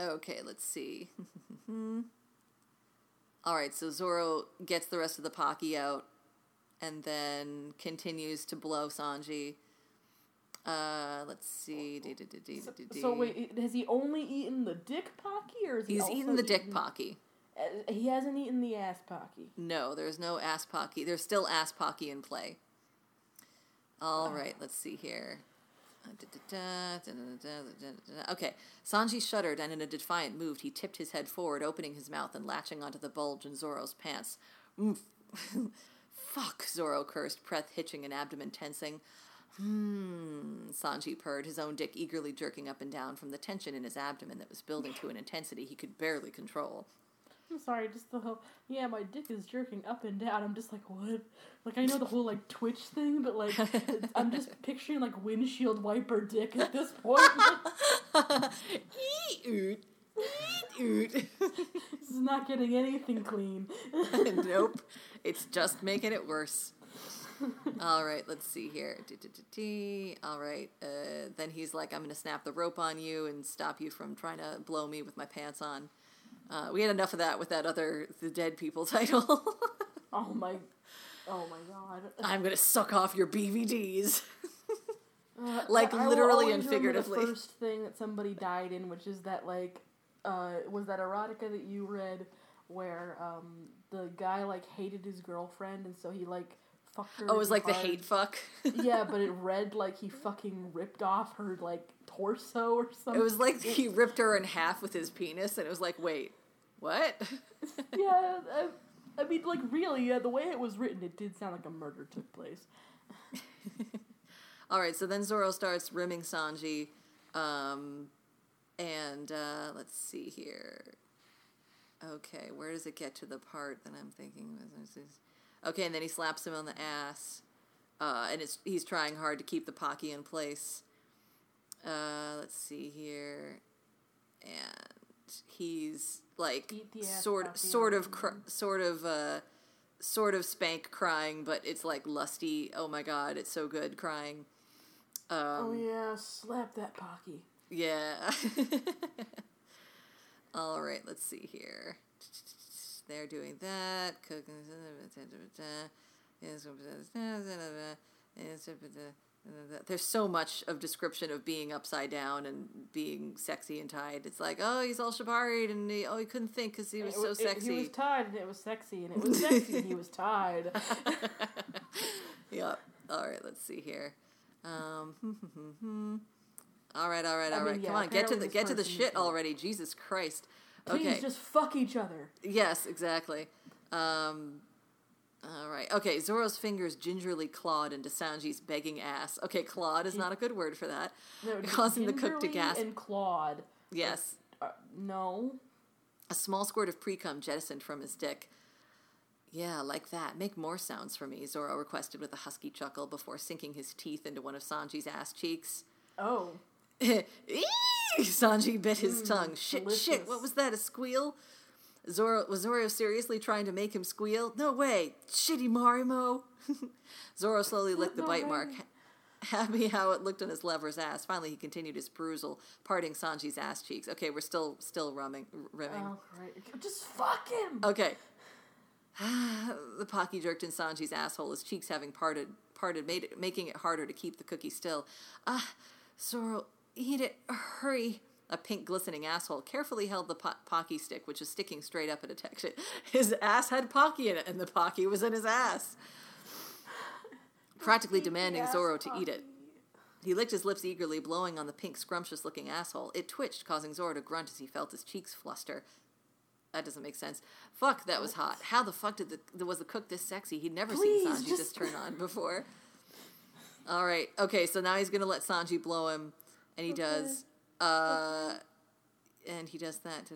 B: Okay, let's see. All right, so Zoro gets the rest of the Pocky out and then continues to blow Sanji. Uh, let's see.
A: So,
B: Dee-dee-dee-dee-dee-dee.
A: so wait, has he only eaten the dick Pocky, or is he
B: He's eaten the dick
A: eaten-
B: Pocky.
A: Uh, He hasn't eaten the ass Pocky.
B: No, there's no ass pocky. There's still ass pocky in play. All right, let's see here. Okay, Sanji shuddered, and in a defiant move, he tipped his head forward, opening his mouth and latching onto the bulge in Zoro's pants. Mm. Fuck, Zoro cursed, breath hitching and abdomen tensing. Hmm, Sanji purred, his own dick eagerly jerking up and down from the tension in his abdomen that was building to an intensity he could barely control.
A: I'm sorry, just the whole yeah, my dick is jerking up and down. I'm just like what? Like I know the whole like Twitch thing, but like I'm just picturing like windshield wiper dick at this point.
B: Eat, oot, eat, oot.
A: this is not not getting anything clean.
B: nope. It's just making it worse. All right, let's see here. All right. Uh, then he's like, I'm going to snap the rope on you and stop you from trying to blow me with my pants on. Uh, we had enough of that with that other the dead people title.
A: oh my, oh my god.
B: I'm gonna suck off your BVDs.
A: Uh,
B: Like, literally and figuratively.
A: The first thing that somebody died in, which is that like, uh, was that erotica that you read, where um the guy like hated his girlfriend and so he like fucked
B: oh, it was like the hate fuck.
A: yeah, but it read like he fucking ripped off her like torso or something.
B: It was like he ripped her in half with his penis, and it was like, wait, what?
A: yeah, I, I mean, like really, yeah, the way it was written, it did sound like a murder took place.
B: All right, so then Zoro starts rimming Sanji, um, and uh, let's see here. Okay, where does it get to the part that I'm thinking? Okay, and then he slaps him on the ass, uh, and it's he's trying hard to keep the Pocky in place. Uh, let's see here, and he's like
A: Beat the ass
B: sort sort of cr- sort of uh, sort of spank crying, but it's like lusty. Oh my god, it's so good crying.
A: oh
B: Um,
A: yeah, slap that pocky.
B: yeah. All right, let's see here. They're doing that. Cooking. There's so much of description of being upside down and being sexy and tied. It's like, oh, he's all shibaried and he, oh, he couldn't think because he was
A: It
B: so
A: wa- it-
B: sexy.
A: he was tied and it was sexy, and it was sexy and he was tied.
B: Yep. All right, let's see here. Um, all right, all right,
A: I mean, yeah,
B: Come on, get to the get to the shit already. Jesus Christ.
A: Please
B: Okay.
A: just fuck each other.
B: Yes, exactly. Um, all right. Okay, Zoro's fingers gingerly clawed into Sanji's begging ass. Okay, clawed is not a good word for that.
A: No,
B: Causing the cook to gasp.
A: and clawed.
B: Yes.
A: Uh, no.
B: A small squirt of pre-cum jettisoned from his dick. Yeah, like that. Make more sounds for me, Zoro requested with a husky chuckle before sinking his teeth into one of Sanji's ass cheeks.
A: Oh.
B: Sanji bit his tongue. Shit, shit, what was that? A squeal? Zoro was Zoro seriously trying to make him squeal? No way. Shitty Marimo. Zoro slowly licked the
A: No
B: bite
A: way.
B: mark. Happy how it looked on his lover's ass. Finally, he continued his perusal, parting Sanji's ass cheeks. Okay, we're still still rumming, rimming.
A: Oh, great. Just fuck him.
B: Okay. the Pocky jerked in Sanji's asshole, his cheeks having parted, parted, made it, making it harder to keep the cookie still. Ah, Zoro, eat it, hurry. A pink glistening asshole carefully held the po- Pocky stick, which was sticking straight up at attention. His ass had Pocky in it, and the Pocky was in his ass. Practically demanding Zoro to eat it. He licked his lips eagerly, blowing on the pink, scrumptious looking asshole. It twitched, causing Zoro to grunt as he felt his cheeks fluster. That doesn't make sense. Fuck, that was hot. How the fuck did the was the cook this sexy? He'd never
A: Please,
B: seen Sanji
A: just-
B: just turn on before. All right, okay, so now he's gonna let Sanji blow him, and he does. Uh, and he does that.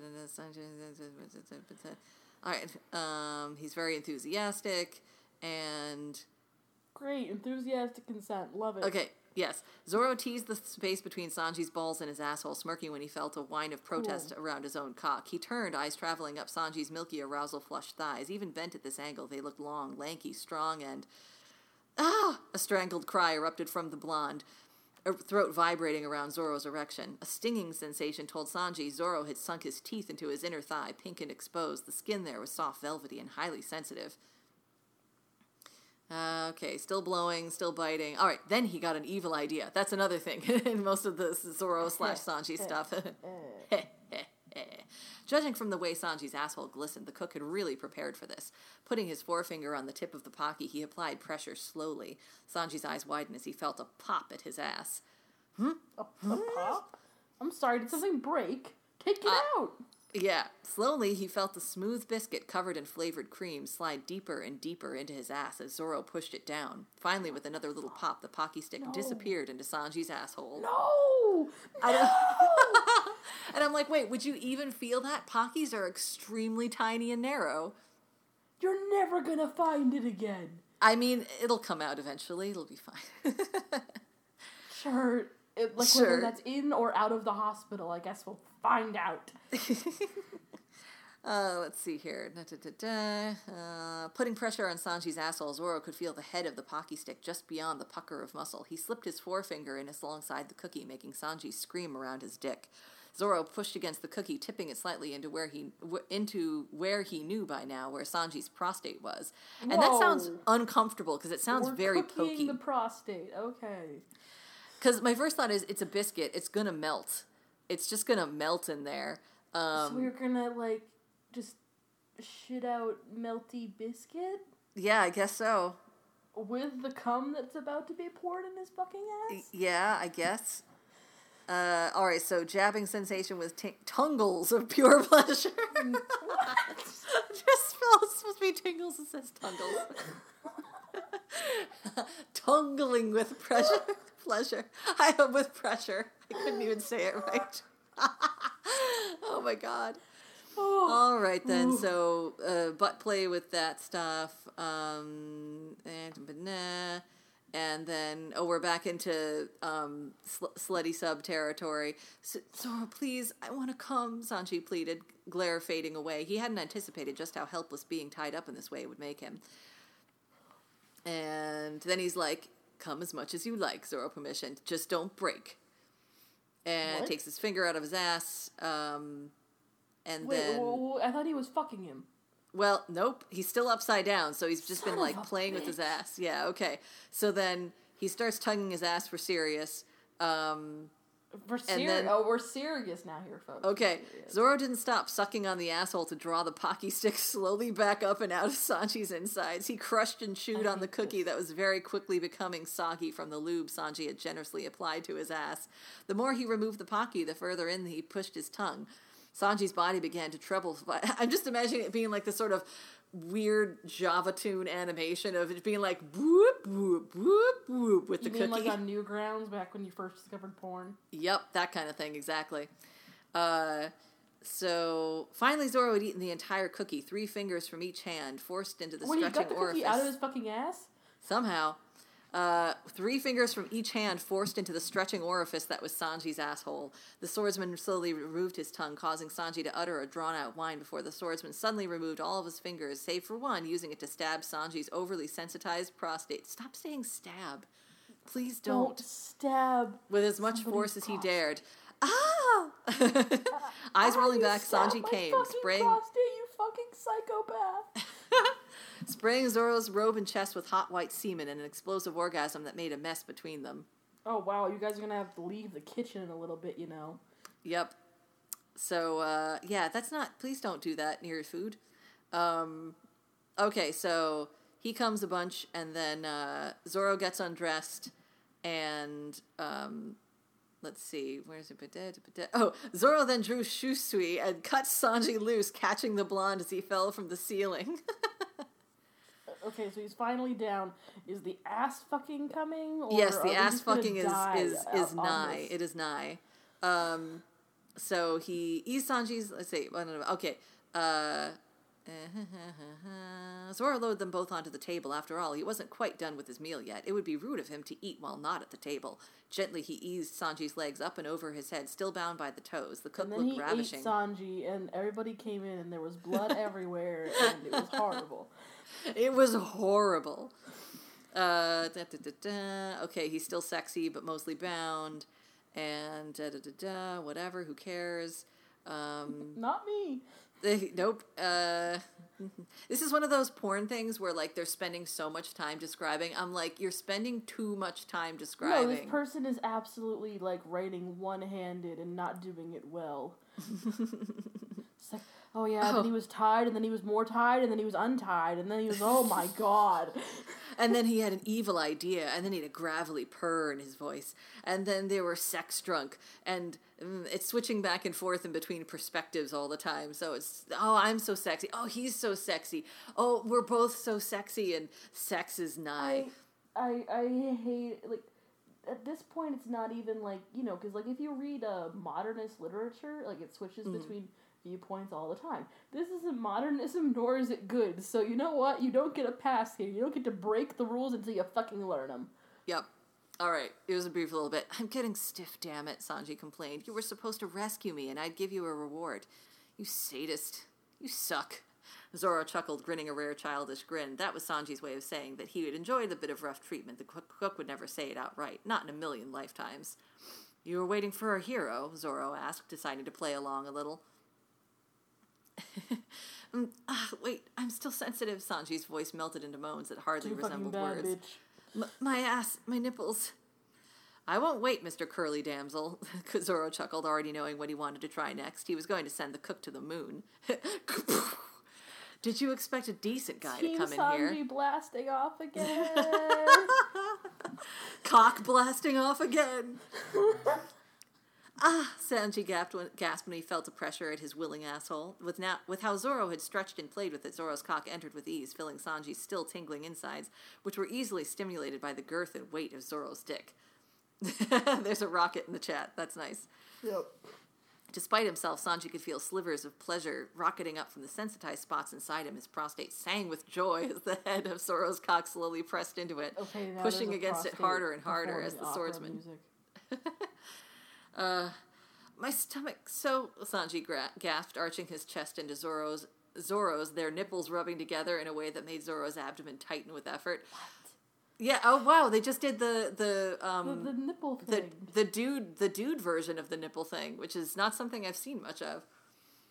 B: All right, um, he's very enthusiastic, and
A: Great. Enthusiastic consent. Love it.
B: Okay, yes. Zoro teased the space between Sanji's balls and his asshole, smirking when he felt a whine of protest around his own cock. He turned, eyes traveling up Sanji's milky arousal flushed thighs. Even bent at this angle, they looked long, lanky, strong, and. Ah! A strangled cry erupted from the blonde, throat vibrating around Zoro's erection. A stinging sensation told Sanji Zoro had sunk his teeth into his inner thigh, pink and exposed. The skin there was soft, velvety, and highly sensitive. Uh, okay, still blowing, still biting. All right, then he got an evil idea. That's another thing in most of the Zoro slash Sanji stuff. Judging from the way Sanji's asshole glistened, the cook had really prepared for this. Putting his forefinger on the tip of the pocky, he applied pressure slowly. Sanji's eyes widened as he felt a pop at his ass.
A: A, a pop? I'm sorry. Did something break? Take it
B: Uh,
A: out.
B: Yeah, slowly he felt the smooth biscuit covered in flavored cream slide deeper and deeper into his ass as Zoro pushed it down. Finally, with another little pop, the pocky stick disappeared into Sanji's asshole.
A: No.
B: I don't- and I'm like, wait, would you even feel that? Pockies are extremely tiny and narrow.
A: You're never gonna find it again.
B: I mean, it'll come out eventually. It'll be fine.
A: Sure. It, like
B: Sure.
A: whether that's in or out of the hospital, I guess we'll find out.
B: Uh, let's see here. Da, da, da, uh, putting pressure on Sanji's asshole, Zoro could feel the head of the Pocky stick just beyond the pucker of muscle. He slipped his forefinger in alongside the cookie, making Sanji scream around his dick. Zoro pushed against the cookie, tipping it slightly into where he w- into where he knew by now where Sanji's prostate was. And that sounds uncomfortable because it sounds
A: We're
B: very pokey.
A: the prostate. Okay.
B: Because my first thought is it's a biscuit. It's gonna melt. It's just gonna melt in there. Um,
A: so we're gonna like just shit out melty biscuit
B: yeah, I guess so.
A: with the cum that's about to be poured in his fucking ass.
B: Yeah, I guess. Uh, all right, so jabbing sensation with t- tungles of pure pleasure. Just spelled it's supposed to be tingles. It says tungles. Tungling with pressure, pleasure. I am with pressure. I couldn't even say it right. oh my god.
A: Oh.
B: All right then. So uh, butt play with that stuff, um, and nah. And then oh, we're back into um, sl- slutty sub territory. So, Zoro, please, I want to come. Sanji pleaded, glare fading away. He hadn't anticipated just how helpless being tied up in this way would make him. And then he's like, "Come as much as you like, Zoro. Permission. Just don't break." And
A: What?
B: takes his finger out of his ass. Um, and
A: Wait,
B: then.
A: whoa, whoa, I thought he was fucking him.
B: Well, nope. He's still upside down, so he's just
A: Son
B: been like playing with his ass. Yeah, okay. So then he starts tugging his ass for serious. Um,
A: We're
B: And
A: serious.
B: then-
A: oh, we're serious now here, folks.
B: okay. Zoro didn't stop sucking on the asshole to draw the pocky stick slowly back up and out of Sanji's insides. He crushed and chewed on the cookie that was very quickly becoming soggy from the lube Sanji had generously applied to his ass. The more he removed the pocky, the further in he pushed his tongue. Sanji's body began to tremble. I'm just imagining it being like this sort of weird Java tune animation of it being like whoop whoop whoop whoop with
A: You
B: the
A: mean
B: cookie.
A: like on Newgrounds back when you first discovered porn?
B: Yep, that kind of thing, exactly. Uh, so finally, Zoro had eaten the entire cookie, three fingers from each hand, forced into the
A: Wait, he
B: stretching
A: got the
B: orifice.
A: cookie out of his fucking ass?
B: Somehow, uh, three fingers from each hand forced into the stretching orifice that was Sanji's asshole. The swordsman slowly removed his tongue, causing Sanji to utter a drawn-out whine before the swordsman suddenly removed all of his fingers, save for one, using it to stab Sanji's overly sensitized prostate. Stop saying stab. Please
A: Don't,
B: don't
A: stab.
B: with as much force as he
A: prostate.
B: dared. Ah! Eyes rolling back, Sanji came, spraying,
A: Prostate, you fucking psychopath.
B: spraying Zoro's robe and chest with hot white semen and an explosive orgasm that made a mess between them.
A: Oh wow, you guys are gonna have to leave the kitchen in a little bit, you know.
B: Yep. So, uh, yeah, that's not, please don't do that near your food. Um, okay, so he comes a bunch, and then uh, Zoro gets undressed, and um, let's see, where's it? Oh, Zoro then drew Shusui and cut Sanji loose, catching the blonde as he fell from the ceiling.
A: Okay, so he's finally down. Is the ass fucking coming? Or
B: yes, the ass fucking is is is nigh. It is nigh. Um, so he eats Sanji's. Let's see. I don't know. Okay. Uh, Zoro loaded them both onto the table. After all, he wasn't quite done with his meal yet. It would be rude of him to eat while not at the table. Gently, he eased Sanji's legs up and over his head, still bound by the toes. The cook looked
A: he
B: ravishing.
A: Sanji, and everybody came in, and there was blood everywhere, and it was horrible.
B: It was horrible. Uh, da, da, da, da. Okay, he's still sexy, but mostly bound. And da, da, da, da, whatever, who cares? Um,
A: Not me.
B: they- nope. Uh, this is one of those porn things where, like, they're spending so much time describing. I'm like, you're spending too much time describing.
A: No, this person is absolutely like writing one-handed and not doing it well. it's like, oh yeah,
B: Oh.
A: then he was tied, and then he was more tied, and then he was untied, and then he was, oh my god.
B: And then he had an evil idea, and then he had a gravelly purr in his voice, and then they were sex drunk, and mm, it's switching back and forth in between perspectives all the time. So it's oh, I'm so sexy. Oh, he's so sexy. Oh, we're both so sexy, and sex is nigh.
A: I, I, I hate like at this point it's not even like you know because like if you read uh, modernist literature like it switches
B: Mm-hmm.
A: between viewpoints all the time this isn't modernism nor is it good so you know what you don't get a pass here you don't get to break the rules until you fucking learn them
B: Yep. All right. It was a brief little bit. I'm getting stiff. Damn it, Sanji complained. You were supposed to rescue me, and I'd give you a reward. You sadist. You suck. Zoro chuckled, grinning a rare childish grin. That was Sanji's way of saying that he would enjoy the bit of rough treatment. The cook would never say it outright, not in a million lifetimes. You were waiting for a hero? Zoro asked, deciding to play along a little. um, ah, wait, I'm still sensitive. Sanji's voice melted into moans that hardly
A: Too
B: resembled
A: bad,
B: words. M- my ass, my nipples. I won't wait, Mr. Curly Damsel. Zoro chuckled, already knowing what he wanted to try next. He was going to send the cook to the moon. Did you expect a decent guy
A: Team
B: to come
A: Sanji
B: in here?
A: blasting off again.
B: Cock blasting off again. Ah, Sanji gasped when, gasped when he felt the pressure at his willing asshole. With now, with how Zoro had stretched and played with it, Zoro's cock entered with ease, filling Sanji's still tingling insides, which were easily stimulated by the girth and weight of Zoro's dick. There's a rocket in the chat. That's nice.
A: yep.
B: Despite himself, Sanji could feel slivers of pleasure rocketing up from the sensitized spots inside him. His prostate sang with joy as the head of Zoro's cock slowly pressed into it,
A: Okay,
B: pushing against it harder and harder as the swordsman.
A: music.
B: My stomach, so Sanji gra- gasped, arching his chest into Zoro's. Zoro's, their nipples rubbing together in a way that made Zoro's abdomen tighten with effort. Yeah. Oh wow! They just did the the
A: The,
B: um
A: the nipple thing.
B: the the dude the dude version of the nipple thing, which is not something I've seen much of.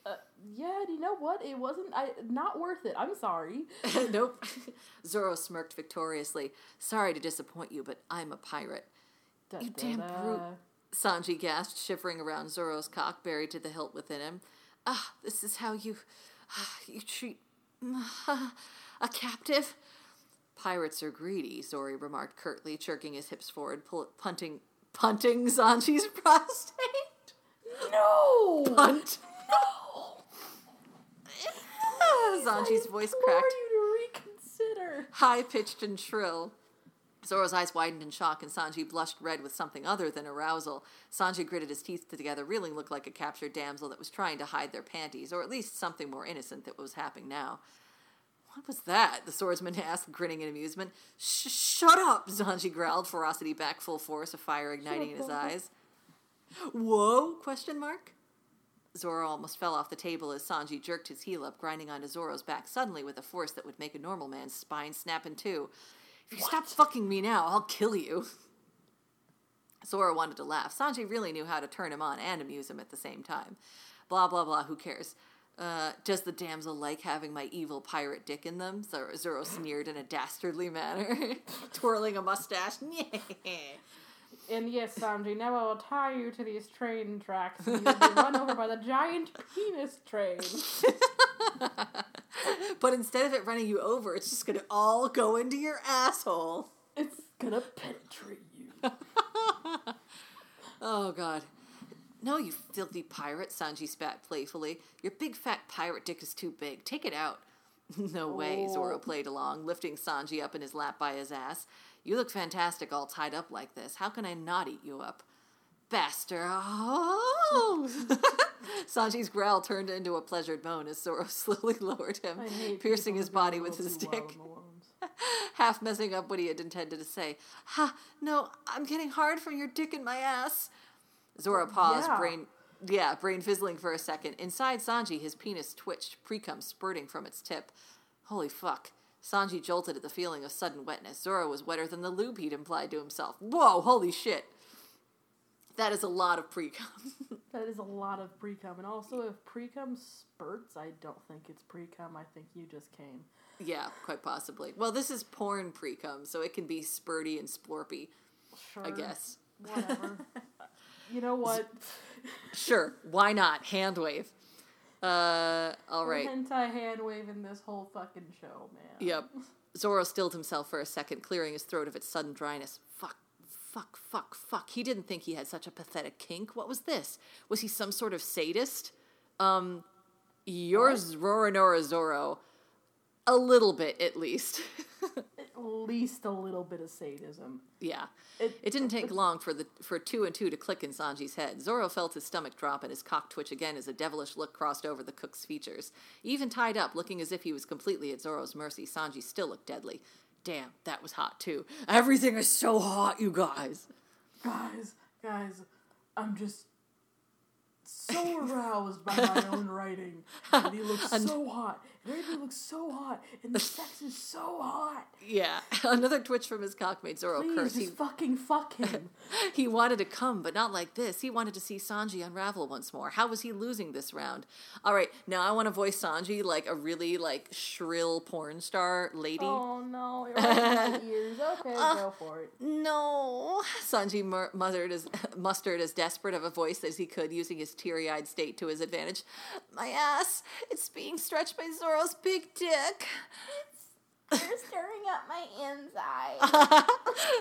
A: Uh, yeah, Do you know what? It wasn't. I not worth it. I'm sorry.
B: nope. Zoro smirked victoriously. Sorry to disappoint you, but I'm a pirate.
A: Da,
B: You
A: da,
B: damn brute. Sanji gasped, shivering around Zoro's cock buried to the hilt within him. Ah, this is how you. ah, you treat. a captive? Pirates are greedy, Zoro remarked curtly, jerking his hips forward, pull, punting. punting Sanji's prostate?
A: No.
B: Punt.
A: No.
B: Sanji's
A: I
B: voice
A: implore
B: cracked.
A: you to reconsider.
B: high pitched and shrill. Zoro's eyes widened in shock, and Sanji blushed red with something other than arousal. Sanji gritted his teeth together, really looked like a captured damsel that was trying to hide their panties, or at least something more innocent that was happening now. What was that? The swordsman asked, grinning in amusement. Sh- shut up! Sanji growled, ferocity back full force, a fire igniting in his eyes. Whoa? Question mark. Zoro almost fell off the table as Sanji jerked his heel up, grinding onto Zoro's back suddenly with a force that would make a normal man's spine snap in two. If you stop fucking me now, I'll kill you. Zoro wanted to laugh. Sanji really knew how to turn him on and amuse him at the same time. Blah, blah, blah, who cares? Uh, does the damsel like having my evil pirate dick in them? Zoro, Zoro sneered in a dastardly manner, twirling a mustache.
A: And yes, Sanji, now I will tie you to these train tracks and you'll be run over by the giant penis train.
B: but instead of it running you over, it's just gonna all go into your asshole.
A: It's gonna penetrate you.
B: Oh, God. No, you filthy pirate, Sanji spat playfully. Your big fat pirate dick is too big. Take it out. no way,
A: Oh.
B: Zoro played along, lifting Sanji up in his lap by his ass. You look fantastic all tied up like this. How can I not eat you up? Bastard. Oh! Sanji's growl turned into a pleasured moan as Zoro slowly lowered him, piercing his
A: who go a
B: body with his dick
A: wild on the worms.
B: half messing up what he had intended to say. Ha, no, I'm getting hard from your dick in my ass. Zoro paused,
A: yeah.
B: brain yeah, brain fizzling for a second. Inside Sanji, his penis twitched, precum spurting from its tip. Holy fuck. Sanji jolted at the feeling of sudden wetness. Zoro was wetter than the lube he'd implied to himself. Whoa, holy shit. That is a lot of precum.
A: That is a lot of pre cum. And also, if pre cum spurts, I don't think it's pre cum. I think you just came.
B: yeah, quite possibly. Well, this is porn precum, so it can be spurty and splorpy,
A: Sure.
B: I guess.
A: Whatever. you know what?
B: Sure, why not? Hand wave. Uh, all right.
A: Hentai hand waving this whole fucking show, man.
B: Yep. Zoro stilled himself for a second, clearing his throat of its sudden dryness. Fuck, fuck, fuck, fuck. He didn't think he had such a pathetic kink. What was this? Was he some sort of sadist? Um, you're Roronoa Zoro. A little bit, at least.
A: At least a little bit of sadism.
B: yeah.
A: It-
B: It didn't take long for the for two and two to click in Sanji's head. Zoro felt his stomach drop and his cock twitch again as a devilish look crossed over the cook's features. Even tied up, looking as if he was completely at Zoro's mercy, Sanji still looked deadly. Damn, that was hot too. Everything is so hot, you guys.
A: Guys, guys, I'm just so aroused by my own writing. And he looks so hot. And looks so hot. And the sex is so hot.
B: Yeah, another twitch from his cockmate Zoro
A: Please,
B: curse.
A: just
B: He,
A: fucking fuck him.
B: he wanted to come, but not like this. He wanted to see Sanji unravel once more. How was he losing this round? All right, now I want to voice Sanji like a really like shrill porn star lady.
A: oh no, it my ears. Okay, uh, go for it.
B: No, Sanji mur- muttered as mustered as desperate of a voice as he could, using his teary-eyed state to his advantage. My ass, it's being stretched by Zoro's big dick.
A: You're stirring up my inside.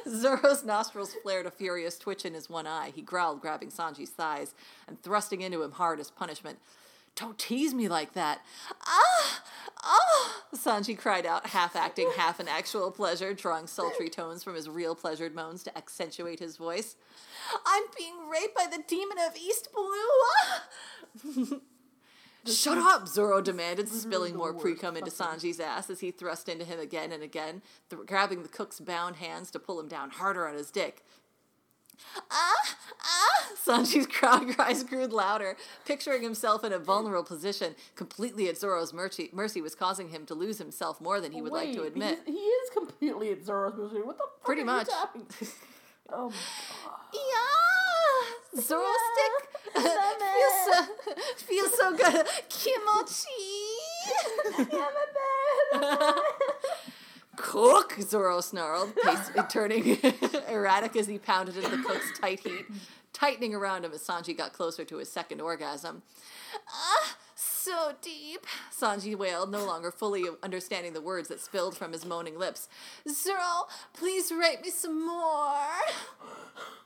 B: Zoro's nostrils flared a furious twitch in his one eye. He growled, grabbing Sanji's thighs and thrusting into him hard as punishment. Don't tease me like that. Ah! Ah! Sanji cried out, half acting, half in actual pleasure, drawing sultry tones from his real pleasured moans to accentuate his voice. I'm being raped by the demon of East Blue! Shut up, Zoro demanded, spilling more pre cum into Sanji's ass as he thrust into him again and again, th- grabbing the cook's bound hands to pull him down harder on his dick. Ah! Ah! Sanji's crowd cries grew louder, picturing himself in a vulnerable position, completely at Zoro's mercy, mercy was causing him to lose himself more than he would like to admit.
A: He, is completely at Zoro's mercy. What the fuck
B: Pretty much.
A: Oh my
B: Yeah! Zoro stick! feels, so, feels so good. Kimochi! Cook! Zoro snarled, pace, turning erratic as he pounded into the cook's tight heat, tightening around him as Sanji got closer to his second orgasm. Ah, so deep, Sanji wailed, no longer fully understanding the words that spilled from his moaning lips. Zoro, please rape me some more.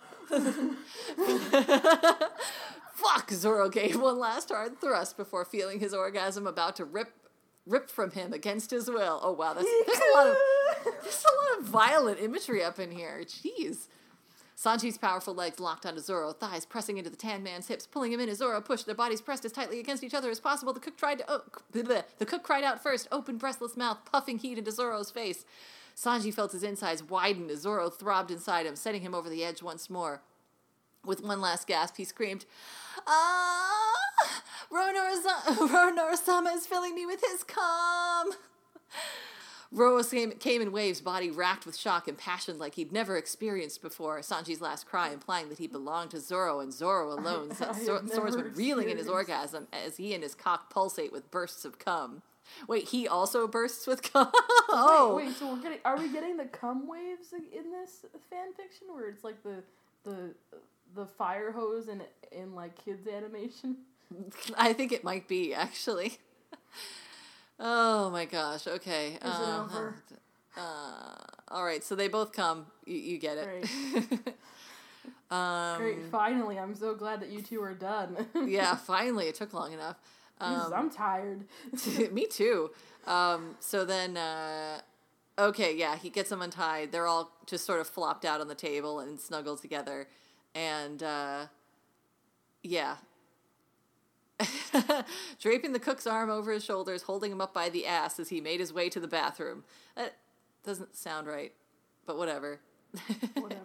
B: Fuck! Zoro gave one last hard thrust before feeling his orgasm about to rip rip from him against his will. Oh wow, that's there's a lot of there's a lot of violent imagery up in here. Jeez. Sanji's powerful legs locked onto Zoro, thighs pressing into the tan man's hips, pulling him in as Zoro pushed. Their bodies pressed as tightly against each other as possible. The cook tried to. Oh, bleh. the cook cried out first, open, breathless mouth, puffing heat into Zoro's face. Sanji felt his insides widen as Zoro throbbed inside him, setting him over the edge once more. With one last gasp, he screamed, Ah! Ronorosama is filling me with his cum! Roro came, in waves, body racked with shock and passion like he'd never experienced before. Sanji's last cry implying that he belonged to Zoro and Zoro alone,
A: I have
B: swordsman reeling in his orgasm as he and his cock pulsate with bursts of cum. Wait, he also bursts with cum? oh!
A: Wait, wait, so we're getting are we getting the cum waves in this fan fiction where it's like the the the fire hose in in like kids animation?
B: I think it might be actually. oh my gosh. Okay.
A: Is it
B: uh,
A: over?
B: Uh, all right. So they both come. You, you get it.
A: Great.
B: um,
A: Great, finally. I'm so glad that you two are done.
B: yeah. Finally, it took long enough. Um,
A: I'm tired.
B: me too. Um, so then, uh, okay, yeah, he gets them untied. They're all just sort of flopped out on the table and snuggled together, and uh, yeah. Draping the cook's arm over his shoulders, holding him up by the ass as he made his way to the bathroom. That doesn't sound right, but whatever.
A: Whatever.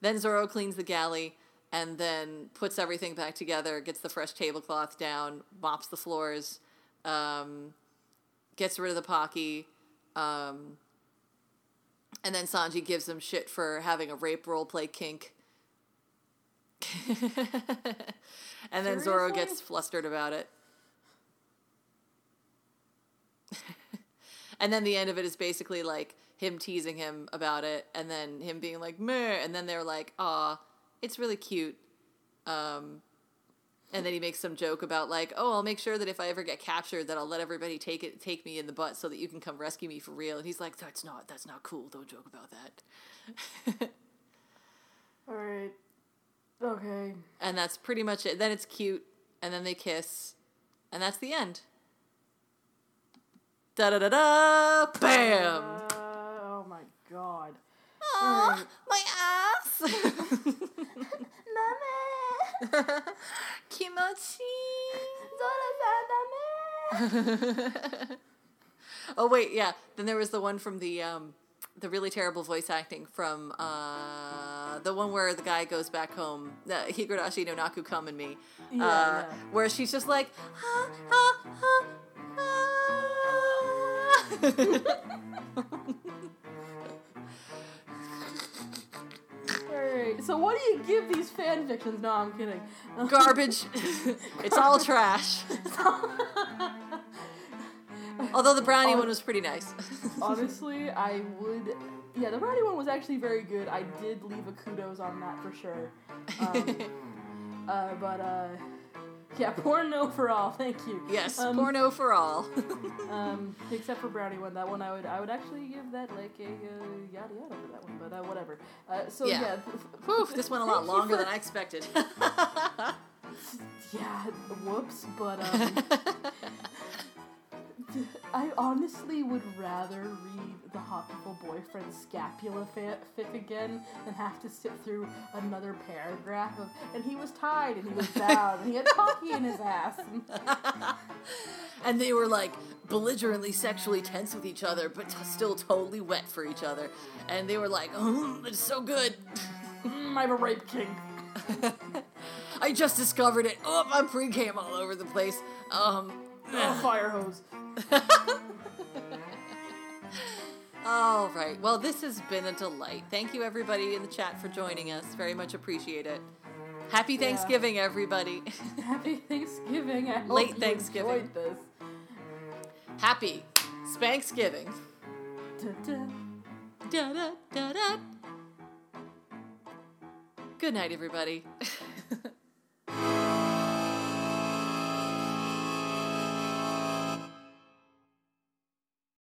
B: Then Zoro cleans the galley and then puts everything back together, gets the fresh tablecloth down, mops the floors, um, gets rid of the Pocky. Um, and then Sanji gives him shit for having a rape roleplay kink. and then Zoro gets flustered about it. and then the end of it is basically like him teasing him about it, and then him being like, meh, and then they're like, aw, it's really cute. Um, and then he makes some joke about like, oh, I'll make sure that if I ever get captured, that I'll let everybody take it, take me in the butt, so that you can come rescue me for real. And he's like, that's not, that's not cool. Don't joke about that.
A: Alright. Okay.
B: and that's pretty much it. Then it's cute, and then they kiss, and that's the end. Da da da da! Bam!
A: Uh, oh my god.
B: Aw,
A: alright.
B: my ass! Kimochi! oh wait, yeah. Then there was the one from the um the really terrible voice acting from uh, the one where the guy goes back home, uh, Higurashi no Naku Koro
A: ni,
B: uh,
A: yeah.
B: where she's just like, "Ah, ah, ah, ah."
A: Alright, so what do you give these fan fictions? No, I'm kidding.
B: garbage. it's all trash. Although the brownie
A: Hon-
B: one was pretty nice.
A: Honestly, I would. Yeah, the Brownie one was actually very good. I did leave a kudos on that for sure. Um, uh, but uh, yeah, porno for all. Thank you.
B: yes,
A: Um,
B: porno for all.
A: Um, except for Brownie one, that one I would I would actually give that like a uh, yada yada for that one. But uh, whatever. Uh, so
B: Yeah.
A: yeah.
B: This went a lot longer
A: for-
B: than I expected.
A: Yeah, whoops, but um, I honestly would rather read the Hot People Boyfriend Scapula fic again than have to sit through another paragraph of, and he was tied and he was bound and he had coffee in his ass.
B: and they were like belligerently sexually tense with each other, but t- still totally wet for each other. And they were like, "Oh, it's so good."
A: Mm, I'm a rape king.
B: I just discovered it. Oh, I'm pre-cam all over the place. Um,
A: Oh, fire hose.
B: all right. Well, this has been a delight. Thank you, everybody in the chat, for joining us. Very much appreciate it. Happy Thanksgiving, everybody.
A: Happy Thanksgiving. I hope
B: Late
A: you
B: Thanksgiving.
A: enjoyed this.
B: Happy Spanksgiving. Da, da, da. Good night, everybody.